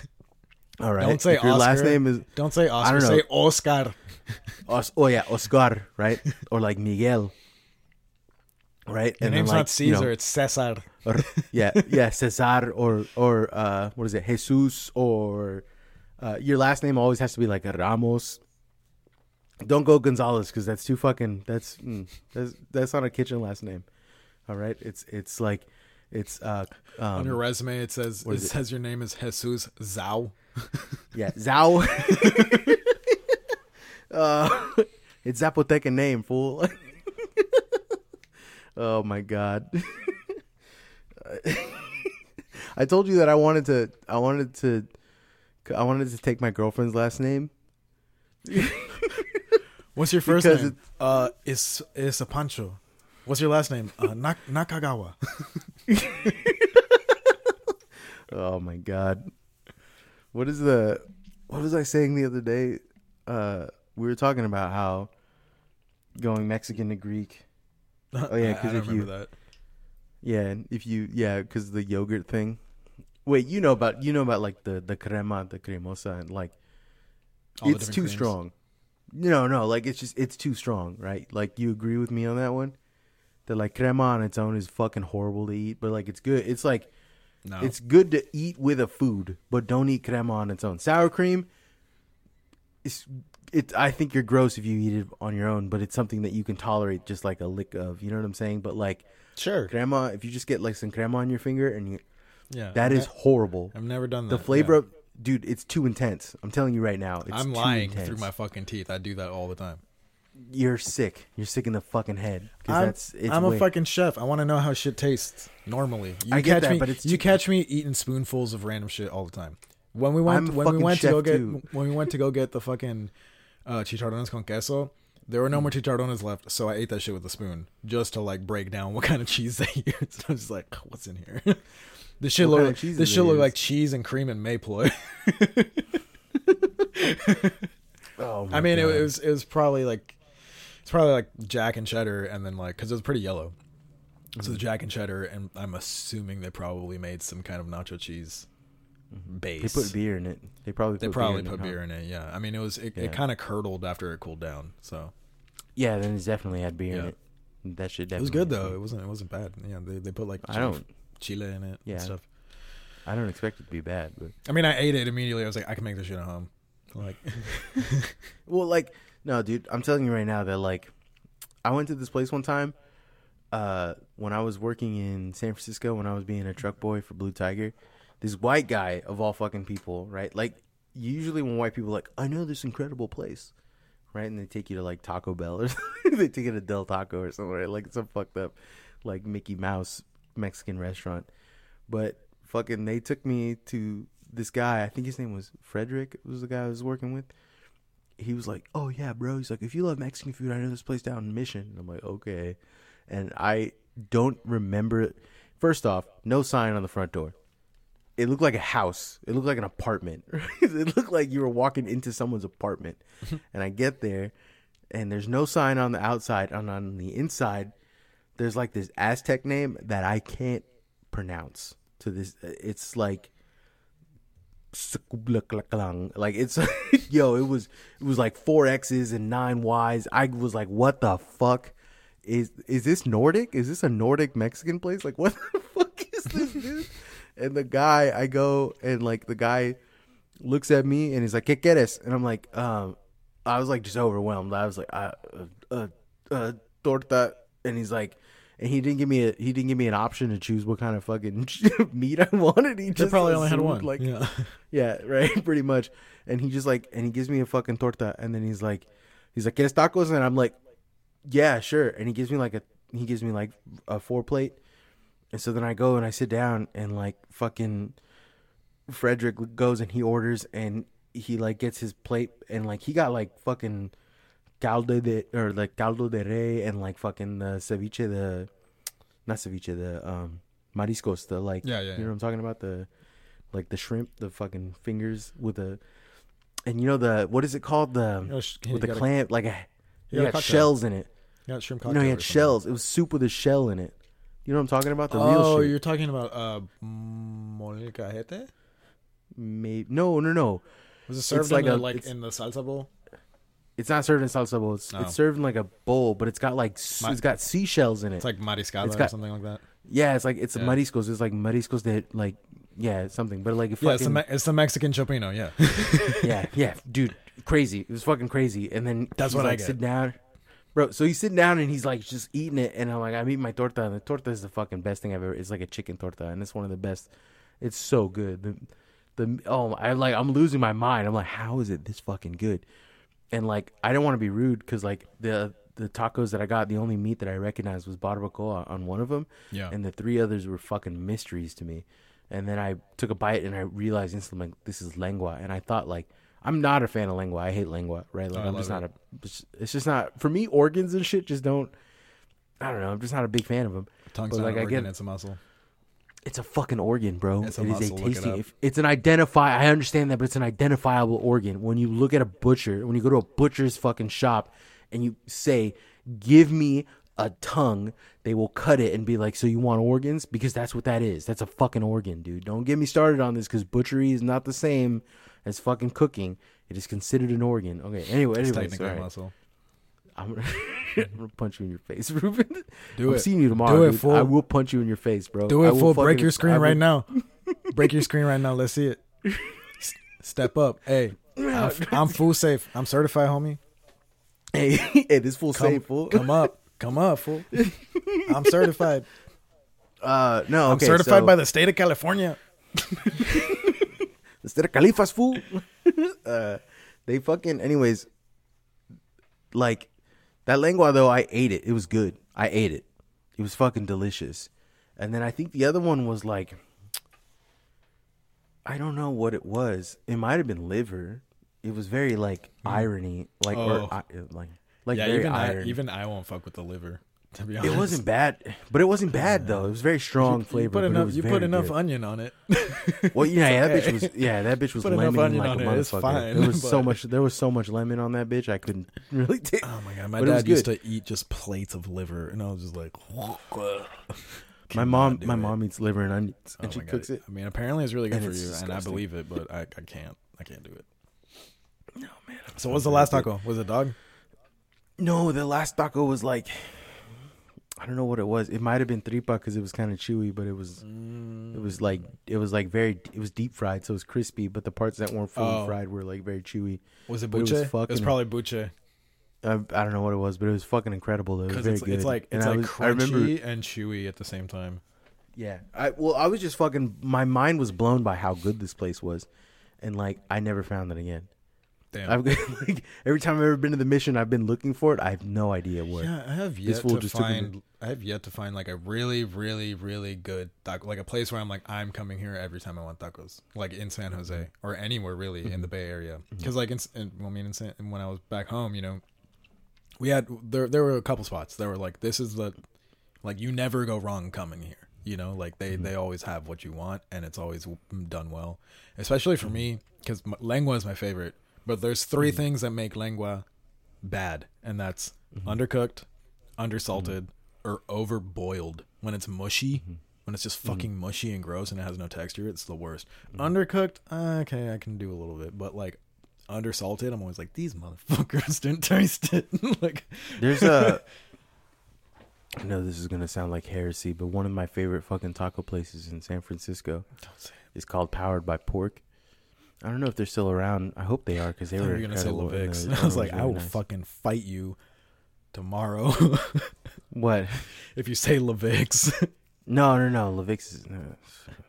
All right. Don't say if your last name is Don't say Oscar. don't know. Say Oscar. Os- oh yeah, Oscar, right? or like Miguel. Right? Your then, name's like, not you know, Caesar. It's Cesar. or, yeah, yeah, Cesar or or uh what is it, Jesus or uh your last name always has to be like Ramos. Don't go Gonzalez because that's too fucking that's mm, that's that's not a kitchen last name. All right, it's it's like it's uh On your um, resume, it says it, it? says your name is Jesus Zhao. yeah Zhao. uh, it's Zapotecan name, fool. Oh my god. I told you that I wanted to. I wanted to. I wanted to take my girlfriend's last name. What's your first Because name? Uh, it's it's a Pancho. What's your last name? Uh, Nak- Nakagawa. Oh my god. What is the? What was I saying the other day? Uh, we were talking about how going Mexican to Greek. Oh, yeah, 'cause I, don't if you- that. Yeah, and if you yeah, because the yogurt thing. Wait, you know about you know about like the the crema, the cremosa, and like All it's too creams. strong. No, no, like it's just it's too strong, right? Like you agree with me on that one. That like crema on its own is fucking horrible to eat, but like it's good. It's like No, it's good to eat with a food, but don't eat crema on its own. Sour cream is it I think you're gross if you eat it on your own, but it's something that you can tolerate just like a lick of, you know what I'm saying? But like sure. crema, if you just get like some crema on your finger and you Yeah, that I've is ne- horrible. I've never done that. The flavor yeah. of dude, it's too intense. I'm telling you right now. It's I'm too lying intense. through my fucking teeth. I do that all the time. You're sick. You're sick in the fucking head. I'm, that's it's I'm a fucking chef. I want to know how shit tastes normally. You I get catch that, me, but it's you catch me eating spoonfuls of random shit all the time. When we went, I'm when we went to go get, when we went to go get the fucking uh, chicharrones con queso, there were no more chicharrones left, so I ate that shit with a spoon just to like break down what kind of cheese they used. I was just like, what's in here? this shit kind look, of this shit look like cheese and cream and mayploy. Oh I mean, it, it was it was probably like it's probably like Jack and cheddar, and then like because it was pretty yellow. So Mm-hmm. the Jack and cheddar, and I'm assuming they probably made some kind of nacho cheese base. They put beer in it. They probably They put probably beer in put it, huh? beer in it. Yeah, I mean, it was it, Yeah. it kind of curdled after it cooled down. So Yeah, then it's definitely had beer in it. That shit definitely. it was good though. beer. It wasn't it wasn't bad. Yeah, they they put like I chile, don't. chile in it Yeah. and stuff. I don't expect it to be bad, but I mean, I ate it immediately. I was like, I can make this shit at home. Like, well, like no, dude. I'm telling you right now that like I went to this place one time uh, when I was working in San Francisco when I was being a truck boy for Blue Tiger. This white guy of all fucking people, right? Like usually when white people like, I know this incredible place, right? And they take you to like Taco Bell or they take you to Del Taco or somewhere, right? Like some fucked up like Mickey Mouse Mexican restaurant. But fucking they took me to this guy, I think his name was Frederick, was the guy I was working with. He was like, "Oh yeah, bro." He's like, "If you love Mexican food, I know this place down in Mission." And I'm like, "Okay." And I don't remember First off, no sign on the front door. It looked like a house. It looked like an apartment. it looked like you were walking into someone's apartment. and I get there and there's no sign on the outside and on the inside there's like this Aztec name that I can't pronounce. To this it's like like it's yo it was it was like four x's and nine y's i was like what the fuck is is this nordic is this a nordic mexican place like what the fuck is this dude and the guy i go and like the guy looks at me and he's like ¿Qué quieres? and i'm like um i was like just overwhelmed i was like uh, uh, uh torta and he's like and he didn't give me a he didn't give me an option to choose what kind of fucking meat I wanted. He They just probably only had one. Like yeah. yeah, right, pretty much. And he just like, and he gives me a fucking torta, and then he's like, he's like, "Quieres tacos?" And I'm like, "Yeah, sure." And he gives me like a, he gives me like a four plate, and so then I go and I sit down, and like fucking Frederick goes and he orders, and he like gets his plate, and like he got like fucking caldo de or like caldo de rey, and like fucking the ceviche, the not ceviche, the um mariscos, the like, Yeah, yeah, you yeah. know what I'm talking about, the like the shrimp, the fucking fingers with the, and you know the what is it called the You know, sh- he with the got a- clam like a he you got shells in it. Got shrimp You know, he had shells. It was soup with a shell in it. You know what I'm talking about? The oh, real shit. you're talking about uh, molcajete? Maybe no, no, no. Was it served like in, the, a- like it's- in the salsa bowl? It's not served in salsa bowl. It's, No. it's served in like a bowl, but it's got like s- Ma- it's got seashells in it. It's like mariscada It's or got- something like that. yeah, it's like it's Yeah. mariscos. It's like mariscos that like yeah, something. But like if Yeah, it's the, fucking, Me- it's the Mexican cioppino. Yeah, yeah, yeah, dude, crazy. It was fucking crazy. And then That's he's what I like, get. Sit down, bro. So he's sitting down and he's like just eating it, and I'm like, I'm eating my torta. And the torta is the fucking best thing I've ever. It's like a chicken torta, and it's one of the best. It's so good. The, the oh, I like I'm losing my mind. I'm like, how is it this fucking good? And like, I don't want to be rude because like the the tacos that I got, the only meat that I recognized was barbacoa on one of them, yeah. and the three others were fucking mysteries to me. And then I took a bite and I realized instantly like this is lengua, and I thought like I'm not a fan of lengua. I hate lengua, right? Like Oh, I'm just not a. it's- just not for me. Organs and shit just don't. I don't know. I'm just not a big fan of them. Tongue's but, like, I organ, get- it's a muscle. It's a fucking organ, bro. It's a it is muscle, a look it if- it's an identify. I understand that, but it's an identifiable organ. When you look at a butcher, when you go to a butcher's fucking shop, and you say, "Give me a tongue," they will cut it and be like, "So you want organs?" Because that's what that is. That's a fucking organ, dude. Don't get me started on this because butchery is not the same as fucking cooking. It is considered an organ. Okay. Anyway, It's anyway, technically sorry. muscle. I'm gonna, I'm gonna punch you in your face, Ruben. Do I'm it. seeing you tomorrow. Do it, dude. fool. I will punch you in your face, bro. Do I it, will fool. Break your screen right now. Break your screen right now. Let's see it. S- Step up. Hey, I'm, I'm full safe. I'm certified, homie. Hey, hey, this fool Come, safe, fool. come up. Come up, fool. I'm certified. Uh, no, I'm certified so, by the state of California. Instead of Califas, food. uh, they fucking, anyways. Like that lengua though, I ate it. It was good. I ate it. It was fucking delicious. And then I think the other one was like, I don't know what it was. It might have been liver. It was very like irony, like Oh. or like like yeah, very even I, even I won't fuck with the liver. To be honest, it wasn't bad, but it wasn't bad though. It was very strong You flavor. put but it enough. was You put enough good. onion on it. Well, yeah, that bitch was yeah, that bitch was Put lemon onion like a on it, it's motherfucker. fine, there was so much. There was so much lemon on that bitch. I couldn't really oh take. Oh my god, my But dad used to eat just plates of liver, and I was just like, my mom, my it. mom eats liver and onions, oh and she cooks it. I mean, apparently it's really good and for you, and I believe it, but I, I can't, I can't do it. No man. So, what's the last taco? Was it dog? No, the last taco was like, I don't know what it was. It might have been tripa because it was kind of chewy, but it was, Mm. it was like, it was like very, it was deep fried, so it was crispy. But the parts that weren't fully Oh. fried were like very chewy. Was it but it buche? was It was, probably buche I, I don't know what it was, but it was fucking incredible. Though. It was very it's, good. it's like And it's I like was- I crunchy remember and chewy at the same time. Yeah. I well, I was just fucking. My mind was blown by how good this place was, and like I never found it again. Damn. I've like every time I've ever been to the mission, I've been looking for it. I have no idea where. Yeah, I have yet to took me- find. I have yet to find like a really, really, really good taco, like a place where I'm like, I'm coming here every time I want tacos, like in San Jose mm-hmm. or anywhere really in the Bay Area. Mm-hmm. Because like in, in, well, I mean, in San, when I was back home, you know, we had there there were a couple spots that were like, this is the, like you never go wrong coming here. You know, like they mm-hmm. they always have what you want and it's always done well. Especially for me, because lengua is my favorite. But there's 3 mm. things that make lengua bad, and that's mm-hmm. undercooked, mm-hmm. undersalted, or overboiled. When it's mushy, mm-hmm. when it's just fucking mushy and gross and it has no texture, it's the worst. Undercooked, uh, okay, I can do a little bit, but like undersalted, I'm always like, these motherfuckers didn't taste it. like, There's a. I know this is gonna sound like heresy, but one of my favorite fucking taco places in San Francisco is called Powered by Pork. I don't know if they're still around. I hope they are because they were gonna say La Vic's. the I was like, I will nice. fucking fight you tomorrow What? if you say La Vic's. No, no, no. La Vic's is. No,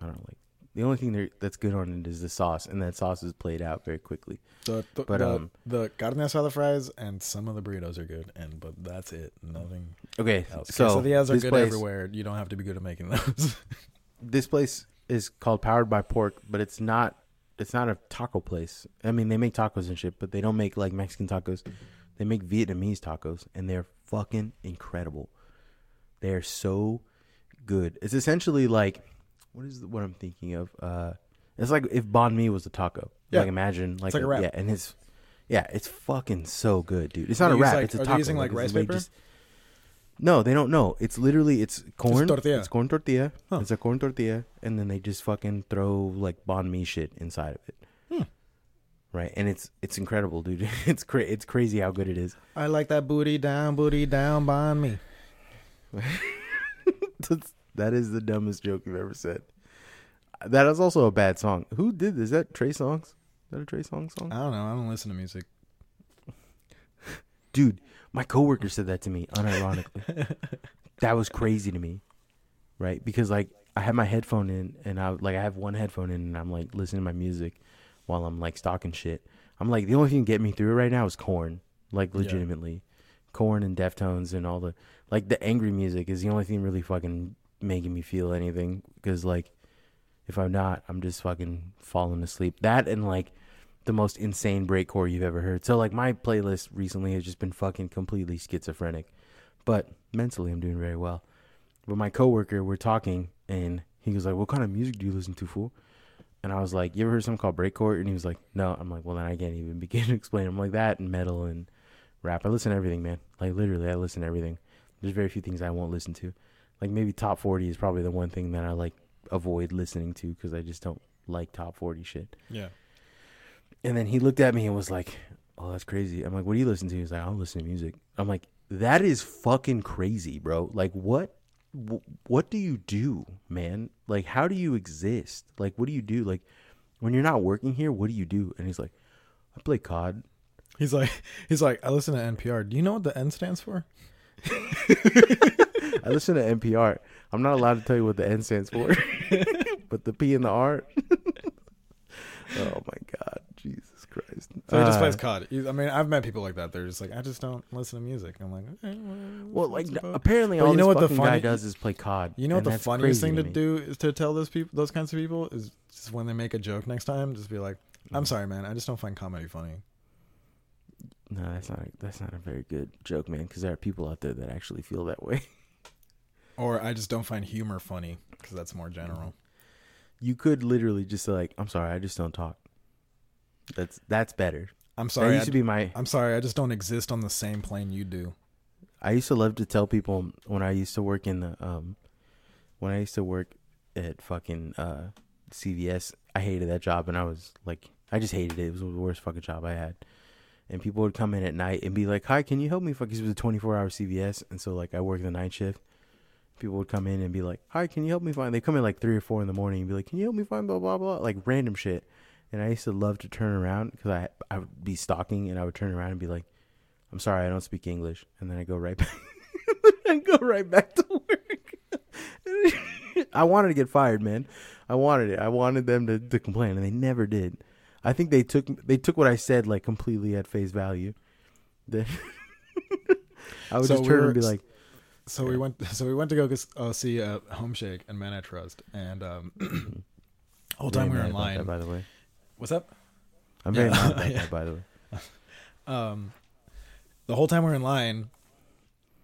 I don't like. The only thing that's good on it is the sauce, and that sauce is played out very quickly. The, the, But, the, um, the carne asada fries and some of the burritos are good, and but that's it. Nothing Okay, else. so Quesadillas are good place, everywhere. You don't have to be good at making those. this place is called Powered by Pork, but it's not. It's not a taco place. I mean, they make tacos and shit, but they don't make like Mexican tacos. They make Vietnamese tacos, and they're fucking incredible. They are so good. It's essentially like what is the, what I'm thinking of? Uh, it's like if banh mi was a taco. Yeah. Like imagine like, like a wrap. Yeah, and it's yeah, it's fucking so good, dude. It's not a wrap. like- it's a taco. using, like, it's- rice paper? No, they don't know. It's literally it's corn. tortilla. It's corn tortilla. Huh. It's a corn tortilla, and then they just fucking throw like banh mi shit inside of it. Hmm. Right, and it's it's incredible, dude. It's cra- it's crazy how good it is. I like that booty down, booty down by me. That's, that is the dumbest joke you've ever said. That is also a bad song. Who did this? Is that Trey Songz? Is that a Trey Songz song? I don't know. I don't listen to music. Dude, my coworker said that to me unironically. that was crazy to me. Right? Because like I had my headphone in and I like I have one headphone in and I'm like listening to my music while I'm like stalking shit. I'm like the only thing get me through right now is corn. Like Yeah. legitimately. Corn and Deftones and all the like the angry music is the only thing really fucking making me feel anything because like if I'm not, I'm just fucking falling asleep. That and like the most insane breakcore you've ever heard. So like my playlist recently has just been fucking completely schizophrenic. But mentally I'm doing very well. But my coworker, we're talking and he was like, What kind of music do you listen to, fool? And I was like, You ever heard something called breakcore? And he was like, No. I'm like, Well then I can't even begin to explain. I'm like that and metal and rap. I listen to everything, man. Like literally I listen to everything. There's very few things I won't listen to. Like maybe top forty is probably the one thing that I like avoid listening to because I just don't like top forty shit. Yeah. And then he looked at me and was like, "Oh, that's crazy." I'm like, "What do you listen to?" He's like, "I don't listen to music." I'm like, "That is fucking crazy, bro. Like, what, wh- what do you do, man? Like, how do you exist? Like, what do you do? Like, when you're not working here, what do you do?" And he's like, "I play COD." He's like, he's like, I listen to NPR. Do you know what the N stands for? I listen to NPR. I'm not allowed to tell you what the N stands for, but the P and the R. oh my God! So he just Uh, plays COD. He- I mean, I've met people like that. They're just like, I just don't listen to music. I'm like, okay, Well, what's like apparently, But all you know what the fucking guy funny- does is play COD. You know what and the that's funniest crazy thing to me. do is to tell those people, those kinds of people, is just when they make a joke next time, just be like. "I'm sorry, man. I just don't find comedy funny." No, that's not. That's not a very good joke, man. Because there are people out there that actually feel that way. Or I just don't find humor funny because that's more general. You could literally just say like, "I'm sorry, I just don't talk." That's that's better. I'm that sorry. I, used to be my. I'm sorry. I just don't exist on the same plane you do. I used to love to tell people when I used to work in the um, when I used to work at fucking uh CVS. I hated that job, and I was like, I just hated it. It was the worst fucking job I had. And people would come in at night and be like, "Hi, can you help me?" Because it was a 24 hour CVS, and so like I worked the night shift. People would come in and be like, "Hi, can you help me find?" They come in like three or four in the morning and be like, "Can you help me find blah blah blah?" Like random shit. And I used to love to turn around because I I would be stalking and I would turn around and be like, "I'm sorry, I don't speak English," and then I go right back. I go right back to work. I wanted to get fired, man. I wanted it. I wanted them to, to complain, and they never did. I think they took they took what I said like completely at face value. I would So just we turn were- and be like, So we went. So we went to go uh, see uh, Homeshake and Men I Trust, and um, whole time we were in line. that, by the way, What's up? I'm very Yeah. about Yeah. that. By the way, um, the whole time we are in line,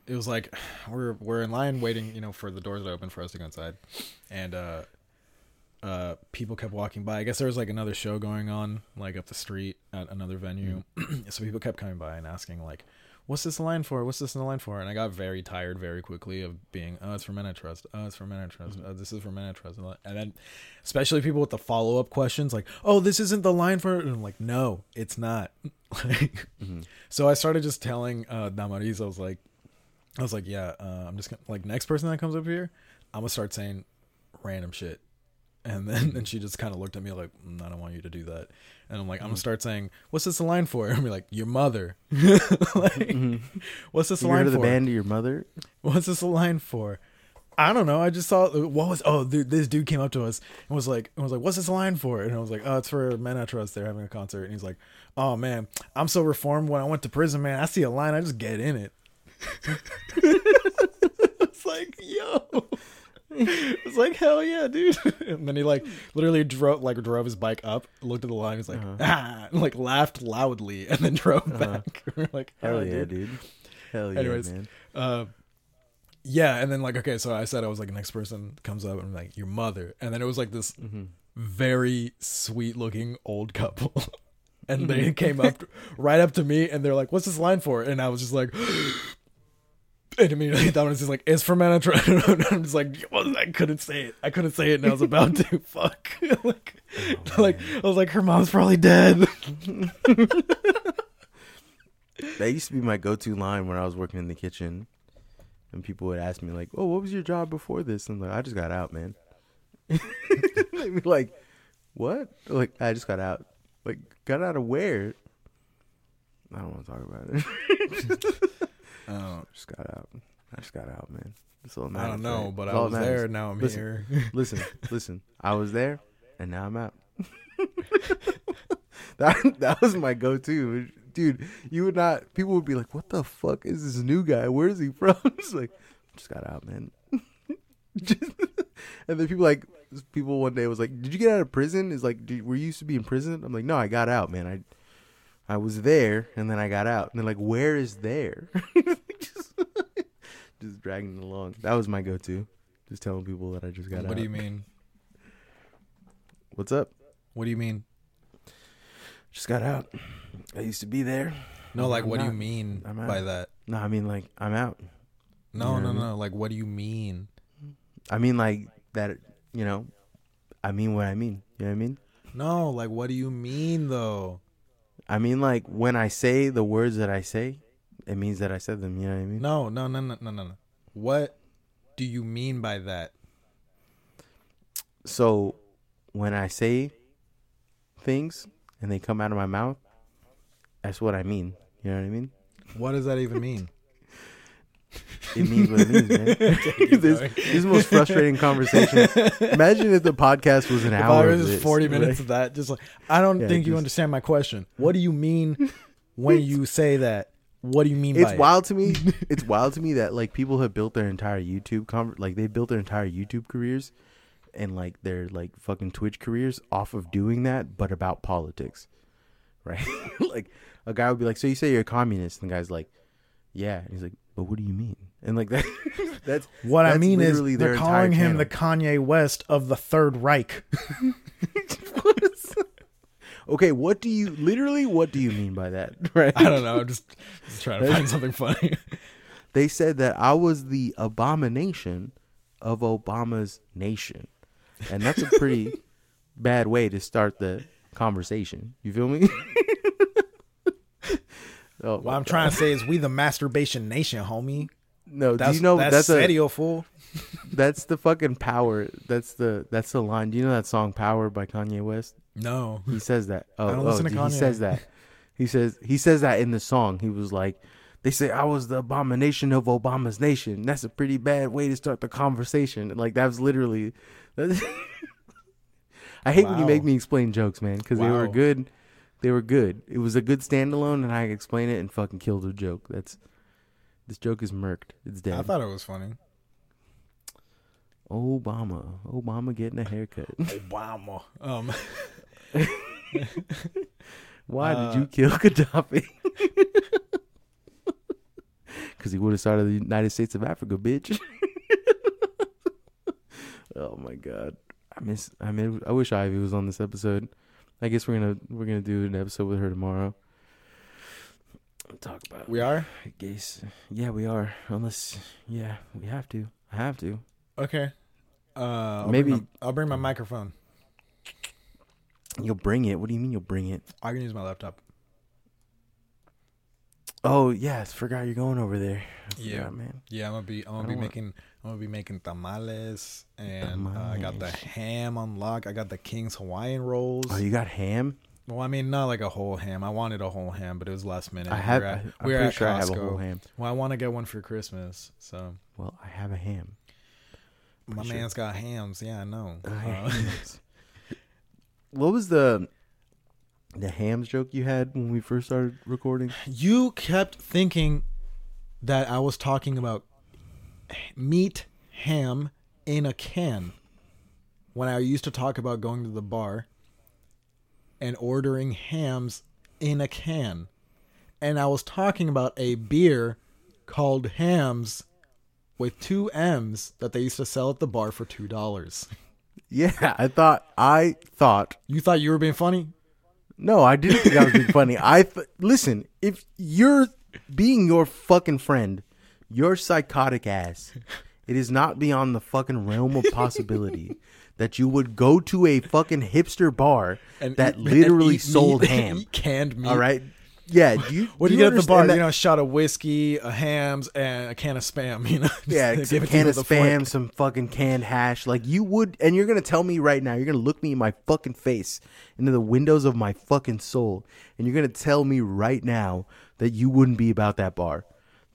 it was like we're we're in line waiting, you know, for the doors to open for us to go inside, and uh, uh, people kept walking by. I guess there was like another show going on, like up the street at another venue. so people kept coming by and asking, like, "What's this line for? What's this in the line for?" And I got very tired very quickly of being, "Oh, it's for Men I Trust. Oh, it's for Men I Trust. Oh, this is for Men I Trust." And then, especially people with the follow up questions, like, "Oh, this isn't the line for," and I'm like, "No, it's not." like, Mhm. so I started just telling uh, Damaris, I was like, I was like, yeah, uh, I'm just gonna like next person that comes up here, I'm gonna start saying random shit, and then and she just kind of looked at me like, mm, I don't want you to do that, and I'm like, I'm gonna mm-hmm. start saying, what's this a line for? And be like, your mother, like, mm-hmm. what's this a you heard line of the for? band of your mother? What's this a line for? I don't know. I just saw uh, what was oh dude, this dude came up to us and was like and was like what's this line for? And I was like oh it's for Men I Trust. They're having a concert. And he's like oh man I'm so reformed. When I went to prison, man, I see a line, I just get in it. it's like yo, it's like hell yeah, dude. And then he like literally drove like drove his bike up, looked at the line, was like Uh-huh. ah, and, like laughed loudly, and then drove Uh-huh. back. We're like Hell "Ah, yeah, dude. Hell yeah, Anyways, man. uh yeah and then like okay so i said i was like next person comes up and I'm like your mother and then it was like this hmm very sweet looking old couple and they Mhm. came up right up to me and they're like what's this line for and i was just like And immediately that one's just like, it's Manatron. And I'm just like, well, I couldn't say it. I couldn't say it, and I was about to. Fuck. like, oh, like I was like, her mom's probably dead. That used to be my go-to line when I was working in the kitchen, and people would ask me like, "Oh, what was your job before this?" And I'm like, "I just got out, man." They'd be like, "What?" Like, I just got out. Like, got out of where? I don't want to talk about it. Oh, just got out. I just got out, man. That's all I don't know, but I was matters. there. Now I'm Listen. here. Listen, listen. I was there, and now I'm out. that that was my go-to, dude. You would not. People would be like, "What the fuck is this new guy? Where is he from?" It's like, just got out, man. Just- and then people like people one day was like, "Did you get out of prison?" Is like, "Were you used to be in prison?" I'm like, "No, I got out, man. I I was there, and then I got out." And they're like, "Where is there?" just, just dragging it along. That was my go-to. Just telling people that I just got out. what do you mean? What's up? What do you mean? Just got out. I used to be there. No, like, I'm what do you mean I'm out. by that? No, I mean like I'm out. No, You know no, what I mean? no. Like, what do you mean? I mean like that. You know, I mean what I mean. You know what I mean? No, like, what do you mean though? I mean like when I say the words that I say, it means that I said them. You know what I mean? No, no, no, no, no, no. no. What do you mean by that? So when I say things and they come out of my mouth, that's what I mean. You know what I mean? What does that even mean? It means what it means, man. this, this is the most frustrating conversation. Imagine if the podcast was an If hour. I of was just this, 40 minutes right? of that, just like, I don't Yeah, think you understand my question. What do you mean when you say that? What do you mean by it's it? wild to me. it's wild to me that like people have built their entire YouTube conver- like they built their entire YouTube careers and like their like fucking Twitch careers off of doing that, but about politics, right? like a guy would be like, "So you say you're a communist?" And the guy's like, "Yeah," and he's like, "But what do you mean?" And like that, that's What I mean is literally they're calling entire him the Kanye West of the Third Reich. okay. What do you literally? What do you mean by that? Right? I don't know. I'm just, just trying to find something funny. they said that I was the abomination of Obama's nation. And that's a pretty bad way to start the conversation. You feel me? Oh, What I'm trying to say is we the masturbation nation, homie. no, That's, do you know that's, that's a, fool. that's the fucking power. That's the that's the line. Do you know that song Power by Kanye West? No. He says that. Oh, I don't oh, oh listen to dude, Kanye. he says that. He says he says that in the song. He was like, "They say I was the abomination of Obama's nation." That's a pretty bad way to start the conversation. Like that was literally. I hate when you make me explain jokes, man, because they were good. They were good. It was a good standalone, and I explained it and fucking killed the joke. That's this joke is murked. It's dead. I thought it was funny. Obama, Obama getting a haircut. Obama. Um, Why Uh, did you kill Gaddafi? Because he would have started the United States of Africa, bitch. oh my god, I miss. I mean, I wish Ivy was on this episode. I guess we're gonna we're gonna do an episode with her tomorrow. Talk about we are? I guess. Yeah, we are. Unless, yeah, we have to. I have to. Okay. Uh, I'll Maybe- Bring my, I'll bring my microphone. You'll bring it. What do you mean you'll bring it? I can use my laptop. Oh yes, forgot you're going over there. Yeah. man. Yeah, I'm gonna be. I'm gonna be want- making. I'm gonna be making tamales, and uh, I got the ham on lock. I got the King's Hawaiian rolls. Oh, you got ham? well, I mean, not like a whole ham. I wanted a whole ham, but it was last minute. I We have. were I, at- I'm we pretty sure I have a Costco. whole ham. Well, I want to get one for Christmas, so Well, I have a ham. my sure. man's got hams. Yeah, I know. I Uh, what was the the hams joke you had when we first started recording? you kept thinking that I was talking about meat ham in a can when I used to talk about going to the bar and ordering hams in a can. And I was talking about a beer called Hamm's with two M's that they used to sell at the bar for $2. Yeah, I thought. I thought. You thought you were being funny? No, I didn't think I was being funny. I th- listen. If you're being your fucking friend, your psychotic ass. It is not beyond the fucking realm of possibility that you would go to a fucking hipster bar And that eat- literally eat sold meat- ham. eat canned meat. All right. Yeah. Do you, What do you, get at the bar? understand that- You know, a shot of whiskey, a hams, and a can of spam. You know, Yeah, Just some give it to you can of with a fork. spam, some fucking canned hash. Like you would, and you're gonna tell me right now, you're gonna look me in my fucking face, into the windows of my fucking soul, and you're gonna tell me right now that you wouldn't be about that bar,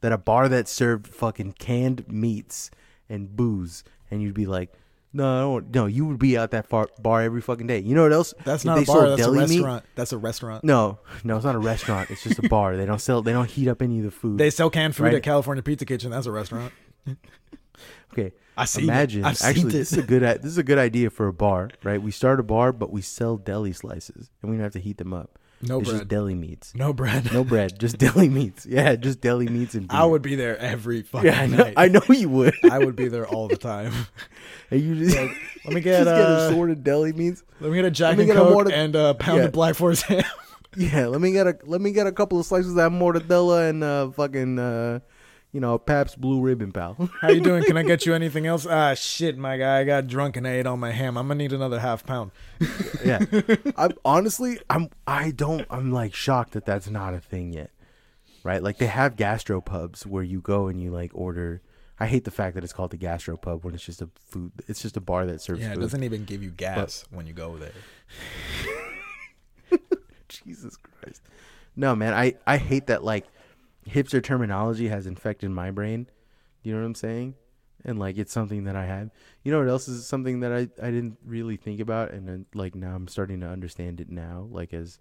that a bar that served fucking canned meats and booze, and you'd be like, no, I don't, no, you would be out that far, bar every fucking day. You know what else? That's If not a bar. That's a deli meat- restaurant. That's a restaurant. No, no, it's not a restaurant. It's just a bar. They don't sell. They don't heat up any of the food. They sell canned food Right. at California Pizza Kitchen. That's a restaurant. Okay. I seen it. Imagine I've actually this is a good this is a good idea for a bar, right? We start a bar, but we sell deli slices, and we don't have to heat them up. No it's just bread. deli meats, No bread. no bread, just deli meats. Yeah, just deli meats and. Beer. I would be there every fucking Yeah, I know, night. I know you would. I would be there all the time. and you just, Let me just get, get uh, assorted deli meats. let me get a Jack and get a Coke mortar- and a pound Yeah. of Black Forest ham. Yeah, let me get a let me get a couple of slices of that mortadella and uh, fucking uh, you know Pabst Blue Ribbon, pal. How you doing? Can I get you anything else? Ah, shit, my guy. I got drunk and I ate all my ham. I'm gonna need another half pound. yeah, I'm honestly I'm I don't I'm like shocked that that's not a thing yet, right? Like they have gastro pubs where you go and you like order. I hate the fact that it's called the gastro pub when it's just a food. It's just a bar that serves Yeah, it food. doesn't even give you gas when you go there. Jesus Christ. No, man, I I hate that like hipster terminology has infected my brain. You know what I'm saying? And like it's something that I have. You know what else is something that I I didn't really think about and then like now I'm starting to understand it now like as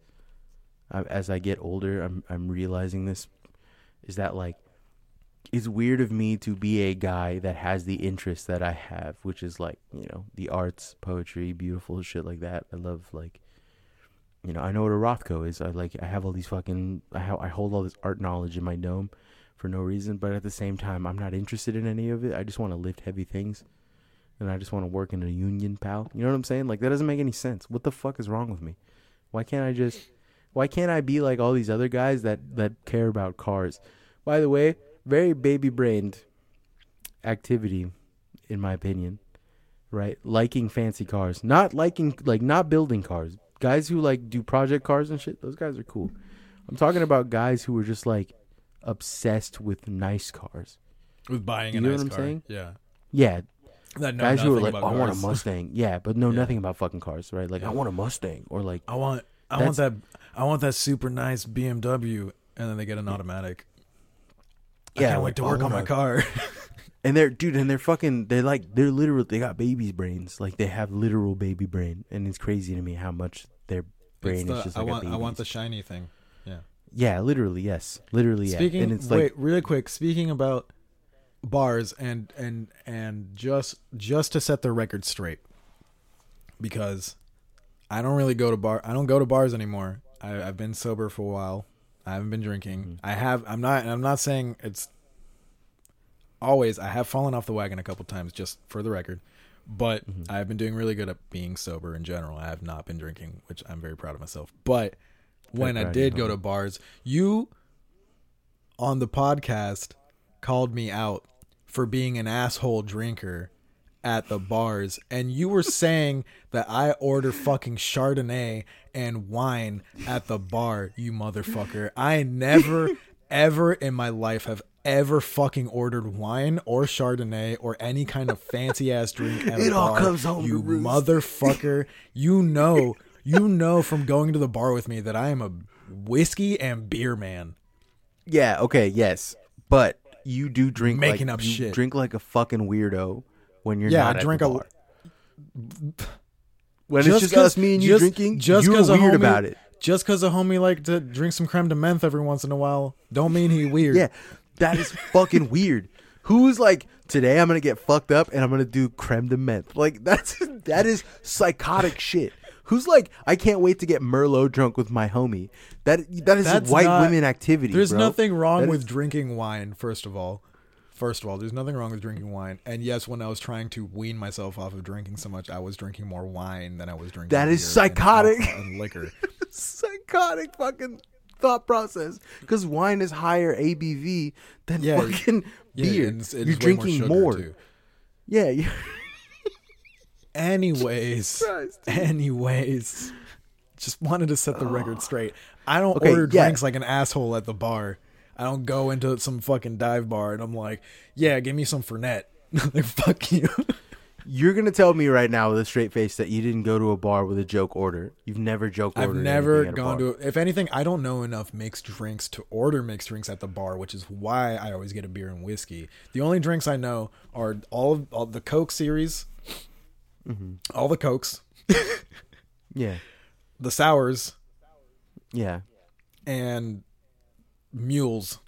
uh, as I get older I'm I'm realizing this is that like it's weird of me to be a guy that has the interests that I have, which is like, you know, the arts, poetry, beautiful shit like that. I love like you know, I know what a Rothko is. I like I have all these fucking I ha- I hold all this art knowledge in my dome for no reason, but at the same time I'm not interested in any of it. I just want to lift heavy things. And I just want to work in a union, pal. You know what I'm saying? Like that doesn't make any sense. What the fuck is wrong with me? Why can't I just why can't I be like all these other guys that that care about cars? By the way, very baby-brained activity in my opinion. Right? Liking fancy cars. Not liking like not building cars. Guys who like do project cars and shit, those guys are cool. I'm talking about guys who are just like obsessed with nice cars. With buying You a know nice what I'm car. saying? Yeah. Yeah, That know guys who are like, about I want a. Mustang. Yeah, but know Yeah. nothing about fucking cars, right? Like, I want a Mustang, or like, I want I want that I want that super nice BMW and then they get an automatic. Yeah, I Yeah, can't like, wait to work on my car. and they're dude, and they're fucking, they're like, they're literal. They got babies' brains, like they have literal baby brain, and it's crazy to me how much their brain the- is just I like want I want the shiny thing. Yeah. yeah, literally, yes, literally, yeah. Speaking and it's like, wait, really quick, speaking about bars and and and just just to set the record straight because I don't really go to bar I don't go to bars anymore. I I've been sober for a while. I haven't been drinking. Mhm. I have I'm not I'm not saying it's always I have fallen off the wagon a couple times just for the record. But Mhm. I've been doing really good at being sober in general. I have not been drinking, which I'm very proud of myself. But when I proud of you, did go to bars, you on the podcast called me out for being an asshole drinker at the bars and you were saying that I order fucking Chardonnay and wine at the bar, you motherfucker. I never ever in my life have ever fucking ordered wine or Chardonnay or any kind of fancy ass drink at It all bar. comes home You motherfucker. You know, you know from going to the bar with me that I am a whiskey and beer man. yeah, okay, yes, but you do drink Making like, up shit. Drink like a fucking weirdo when you're Yeah, not I drink a-. When Just it's just us, me and you just- drinking, just you're weird homie- about it. Just because a homie like to drink some creme de menthe every once in a while, don't mean he weird. Yeah, that is fucking weird. Who's like today? I'm gonna get fucked up and I'm gonna do creme de menthe. Like that's that is psychotic shit. Who's like I can't wait to get Merlot drunk with my homie. That that is That's white not- women activity. There's bro. nothing wrong That with drinking wine. First of all, first of all, there's nothing wrong with drinking wine. And yes, when I was trying to wean myself off of drinking so much, I was drinking more wine than I was drinking. That is beer and psychotic. alcohol and liquor. psychotic fucking thought process because wine is higher ABV than Yeah, fucking Yeah, beer. and it's- it's You're drinking more. too. Yeah, Anyways, anyways, just wanted to set the record straight. I don't Okay, order yeah. drinks like an asshole at the bar. I don't go into some fucking dive bar and I'm like, yeah, give me some Fernet. like fuck you. You're gonna tell me right now with a straight face that you didn't go to a bar with a joke order. You've never joke ordered. I've never anything at a gone to. If anything, I don't know enough mixed drinks to order mixed drinks at the bar, which is why I always get a beer and whiskey. The only drinks I know are all of all the Coke series, Mm-hmm. all the Cokes, Yeah, the sours, yeah. and mules.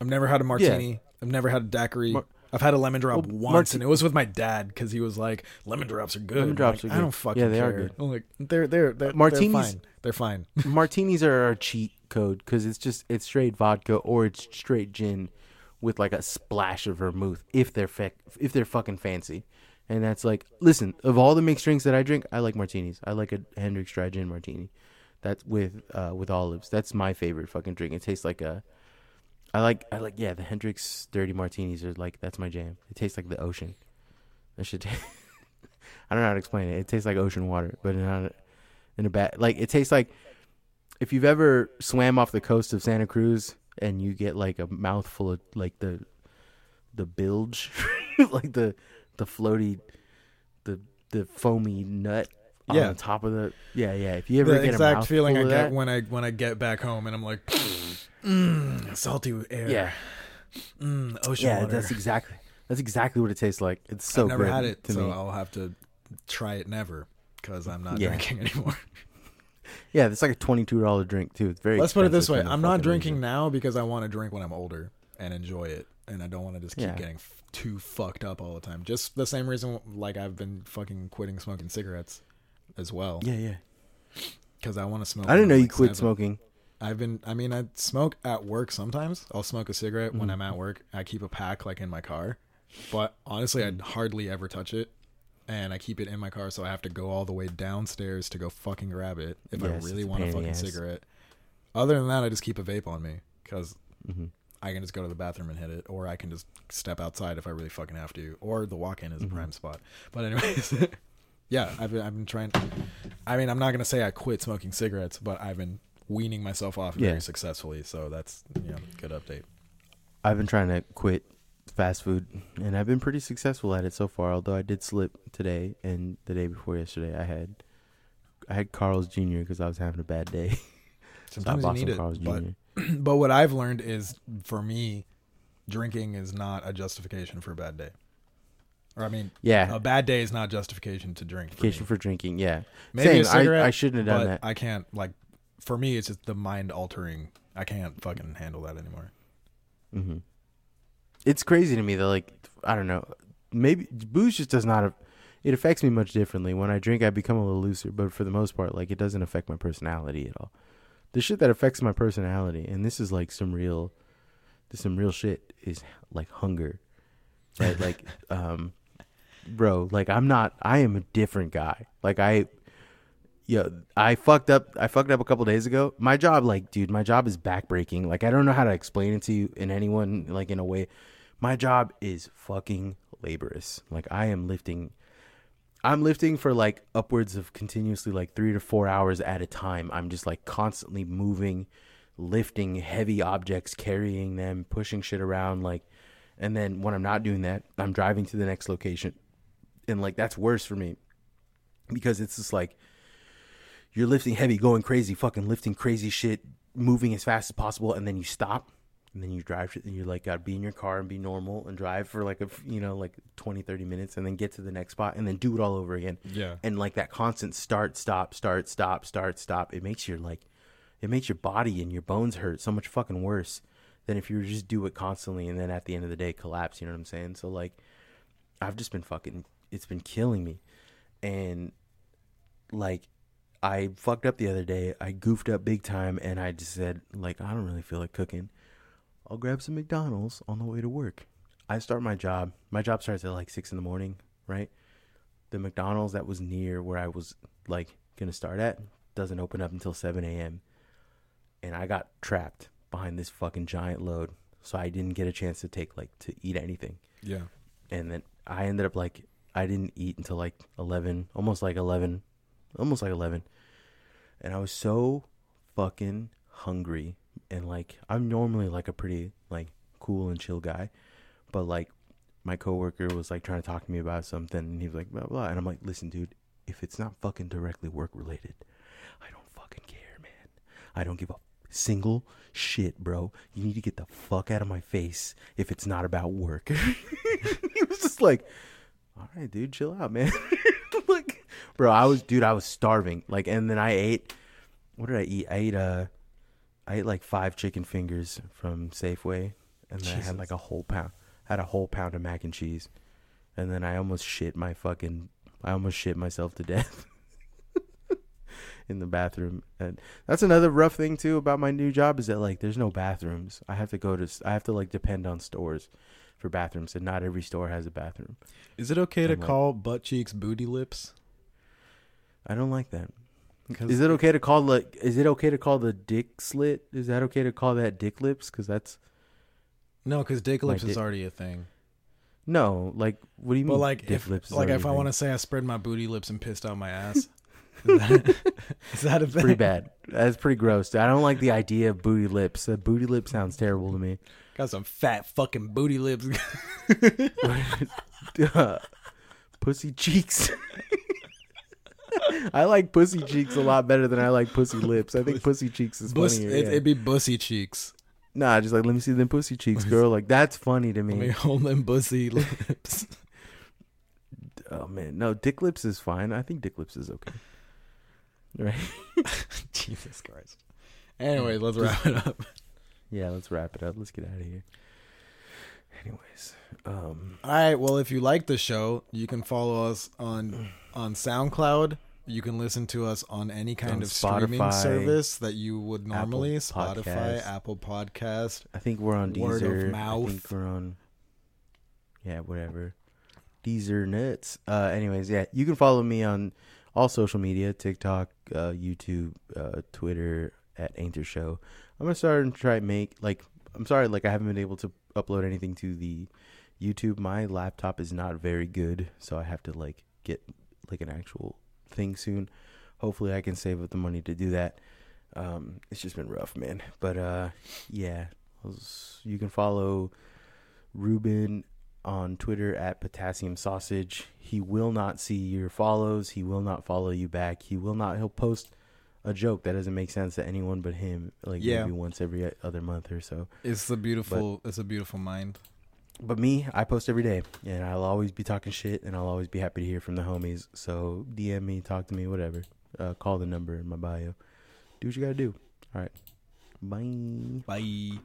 I've never had a martini. I've never had a daiquiri. Mar- I've had a lemon drop Well, once, and it was with my dad because he was like, "Lemon drops are good." Lemon drops like, are I don't fucking Yeah, they are good. I'm like, they're they're they're Martinis- They're fine. They're fine. Martinis are our cheat code because it's just it's straight vodka or it's straight gin with like a splash of vermouth if they're fe- if they're fucking fancy. And that's like, listen, of all the mixed drinks that I drink, I like martinis. I like a Hendrick's dry gin martini. That's with uh with olives. That's my favorite fucking drink. It tastes like a I like I like yeah, the Hendrick's dirty martinis are like that's my jam. It tastes like the ocean. That should I don't know how to explain it. It tastes like ocean water, but not in a bad like it tastes like if you've ever swam off the coast of Santa Cruz and you get like a mouthful of like the the bilge, like the the floaty, the the foamy nut on Yeah. the top of the yeah yeah. If you ever the get a exact mouthful feeling I get that, when I when I get back home and I'm like, mm, salty air. yeah mm, ocean yeah water. that's exactly that's exactly what it tastes like. It's so I've never good had it, so me. I'll have to try it never because I'm not Yeah. drinking anymore. Yeah, it's like a twenty two dollar drink too. It's very. Let's put it this way: I'm not drinking region. now because I want to drink when I'm older and enjoy it, and I don't want to just keep Yeah. getting f- too fucked up all the time. Just the same reason, like I've been fucking quitting smoking cigarettes as well, Yeah, yeah. because I want to smoke. I didn't know I'm, you like, quit seven. smoking. I've been. I mean, I smoke at work sometimes. I'll smoke a cigarette when Mhm. I'm at work. I keep a pack like in my car, but honestly, I hardly ever touch it, and I keep it in my car, so I have to go all the way downstairs to go fucking grab it if Yes, I really want a pain in the fucking cigarette. Other than that, I just keep a vape on me because hmm I can just go to the bathroom and hit it, or I can just step outside if I really fucking have to, or the walk-in is a prime spot. But anyways, yeah, I've been, I've been trying. I mean, I'm not gonna say I quit smoking cigarettes, but I've been weaning myself off Yeah. very successfully. So that's you know good update. I've been trying to quit fast food, and I've been pretty successful at it so far. Although I did slip today and the day before yesterday. I had I had Carl's Jr. because I was having a bad day. So I Sometimes you need it, Carl's but Jr. but what I've learned is for me, drinking is not a justification for a bad day. Or I mean, Yeah, a bad day is not justification to drink. For for drinking. Yeah, Maybe a Same. I- cigarette, I, shouldn't have done but that. I can't like. For me, it's just the mind altering. I can't fucking handle that anymore. hmm It's crazy to me that like I don't know. Maybe booze just does not. It affects me much differently. When I drink, I become a little looser, but for the most part, like it doesn't affect my personality at all. The shit that affects my personality, and this is like some real, this some real shit, is like hunger, right? like, um, bro, like I'm not. I am a different guy. Like I, yeah, I fucked up. I fucked up a couple days ago. My job, like, dude, my job is backbreaking. Like, I don't know how to explain it to you in anyone, like, in a way. My job is fucking laborious. Like, I am lifting. I'm lifting for like upwards of continuously like three to four hours at a time. I'm just like constantly moving, lifting heavy objects, carrying them, pushing shit around. Like, and then when I'm not doing that, I'm driving to the next location. And like, that's worse for me because it's just like, you're lifting heavy, going crazy, fucking lifting crazy shit, moving as fast as possible, and then you stop, and then you drive, shit and you're like, gotta be in your car and be normal and drive for like a, you know, like 20, 30 minutes, and then get to the next spot, and then do it all over again. Yeah. And like that constant start, stop, start, stop, start, stop, it makes your like, it makes your body and your bones hurt so much fucking worse than if you were just do it constantly and then at the end of the day collapse. You know what I'm saying? So like, I've just been fucking, it's been killing me, and like I fucked up the other day. I goofed up big time and I just said, like, I don't really feel like cooking. I'll grab some McDonald's on the way to work. I start my job. My job starts at like six in the morning, right? The McDonald's that was near where I was like gonna start at doesn't open up until seven AM. and I got trapped behind this fucking giant load, so I didn't get a chance to take like to eat anything. Yeah. And then I ended up like I didn't eat until like eleven, almost like eleven, almost like eleven, and I was so fucking hungry. And like I'm normally like a pretty like cool and chill guy, but like my coworker was like trying to talk to me about something, and he was like blah blah, and I'm like, listen, dude, if it's not fucking directly work related, I don't fucking care, man. I don't give a single shit, bro. You need to get the fuck out of my face if it's not about work. he was just like, all right, dude, chill out, man. like, bro, I was, dude, I was starving. Like, and then I ate. What did I eat? I ate uh, I ate like five chicken fingers from Safeway, and then I had like a whole pound. Had a whole pound of mac and cheese, and then I almost shit my fucking. I almost shit myself to death in the bathroom, and that's another rough thing too about my new job is that like there's no bathrooms. I have to go to. I have to like depend on stores for bathrooms, and not every store has a bathroom. Is it okay to call butt cheeks booty lips? I don't like that. Is it okay to call like? Is it okay to call the dick slit? Is that okay to call that dick lips? Because that's No, because dick lips is dick- already a thing. no. Like, what do you mean? Like, dick if lips is like if I a want to say I spread my booty lips and pissed out my ass, is that, is that a thing? pretty bad. That's pretty gross. I don't like the idea of booty lips. Uh, booty lip sounds terrible to me. Got some fat fucking booty lips. Uh, pussy cheeks. I like pussy cheeks a lot better than I like pussy lips. I think pussy cheeks is Bus- funnier. it, yeah. It'd be bussy cheeks. Nah, just like let me see them pussy cheeks, girl. Like that's funny to Let me. me hold them bussy lips. Oh man, no, dick lips is fine. I think dick lips is okay. Right? Jesus Christ. Anyway, let's wrap it up. Yeah, let's wrap it up. Let's get out of here. Anyways, um, All right. Well, if you like the show, you can follow us on on SoundCloud. You can listen to us on any kind On of streaming Spotify, service that you would normally. Apple Spotify. Apple Podcast. I think we're on Deezer. Word of I mouth. think we're on. Yeah, whatever. Deezer nuts. Uh, anyways, yeah, you can follow me on all social media: TikTok, uh, YouTube, uh, Twitter at Ainter Show. I'm gonna start and try and make like. I'm sorry, like I haven't been able to upload anything to the YouTube. My laptop is not very good, so I have to like get like an actual thing soon. Hopefully, I can save up the money to do that. Um, it's just been rough, man. But uh, yeah, you can follow Ruben on Twitter at Potassium Sausage. He will not see your follows. He will not follow you back. He will not. He'll post a joke that doesn't make sense to anyone but him. Like Yeah. maybe once every other month or so. It's a beautiful. it's a beautiful mind. But me, I post every day, and I'll always be talking shit, and I'll always be happy to hear from the homies. So DM me, talk to me, whatever. Uh, call the number in my bio. Do what you gotta do. All right. Bye. Bye.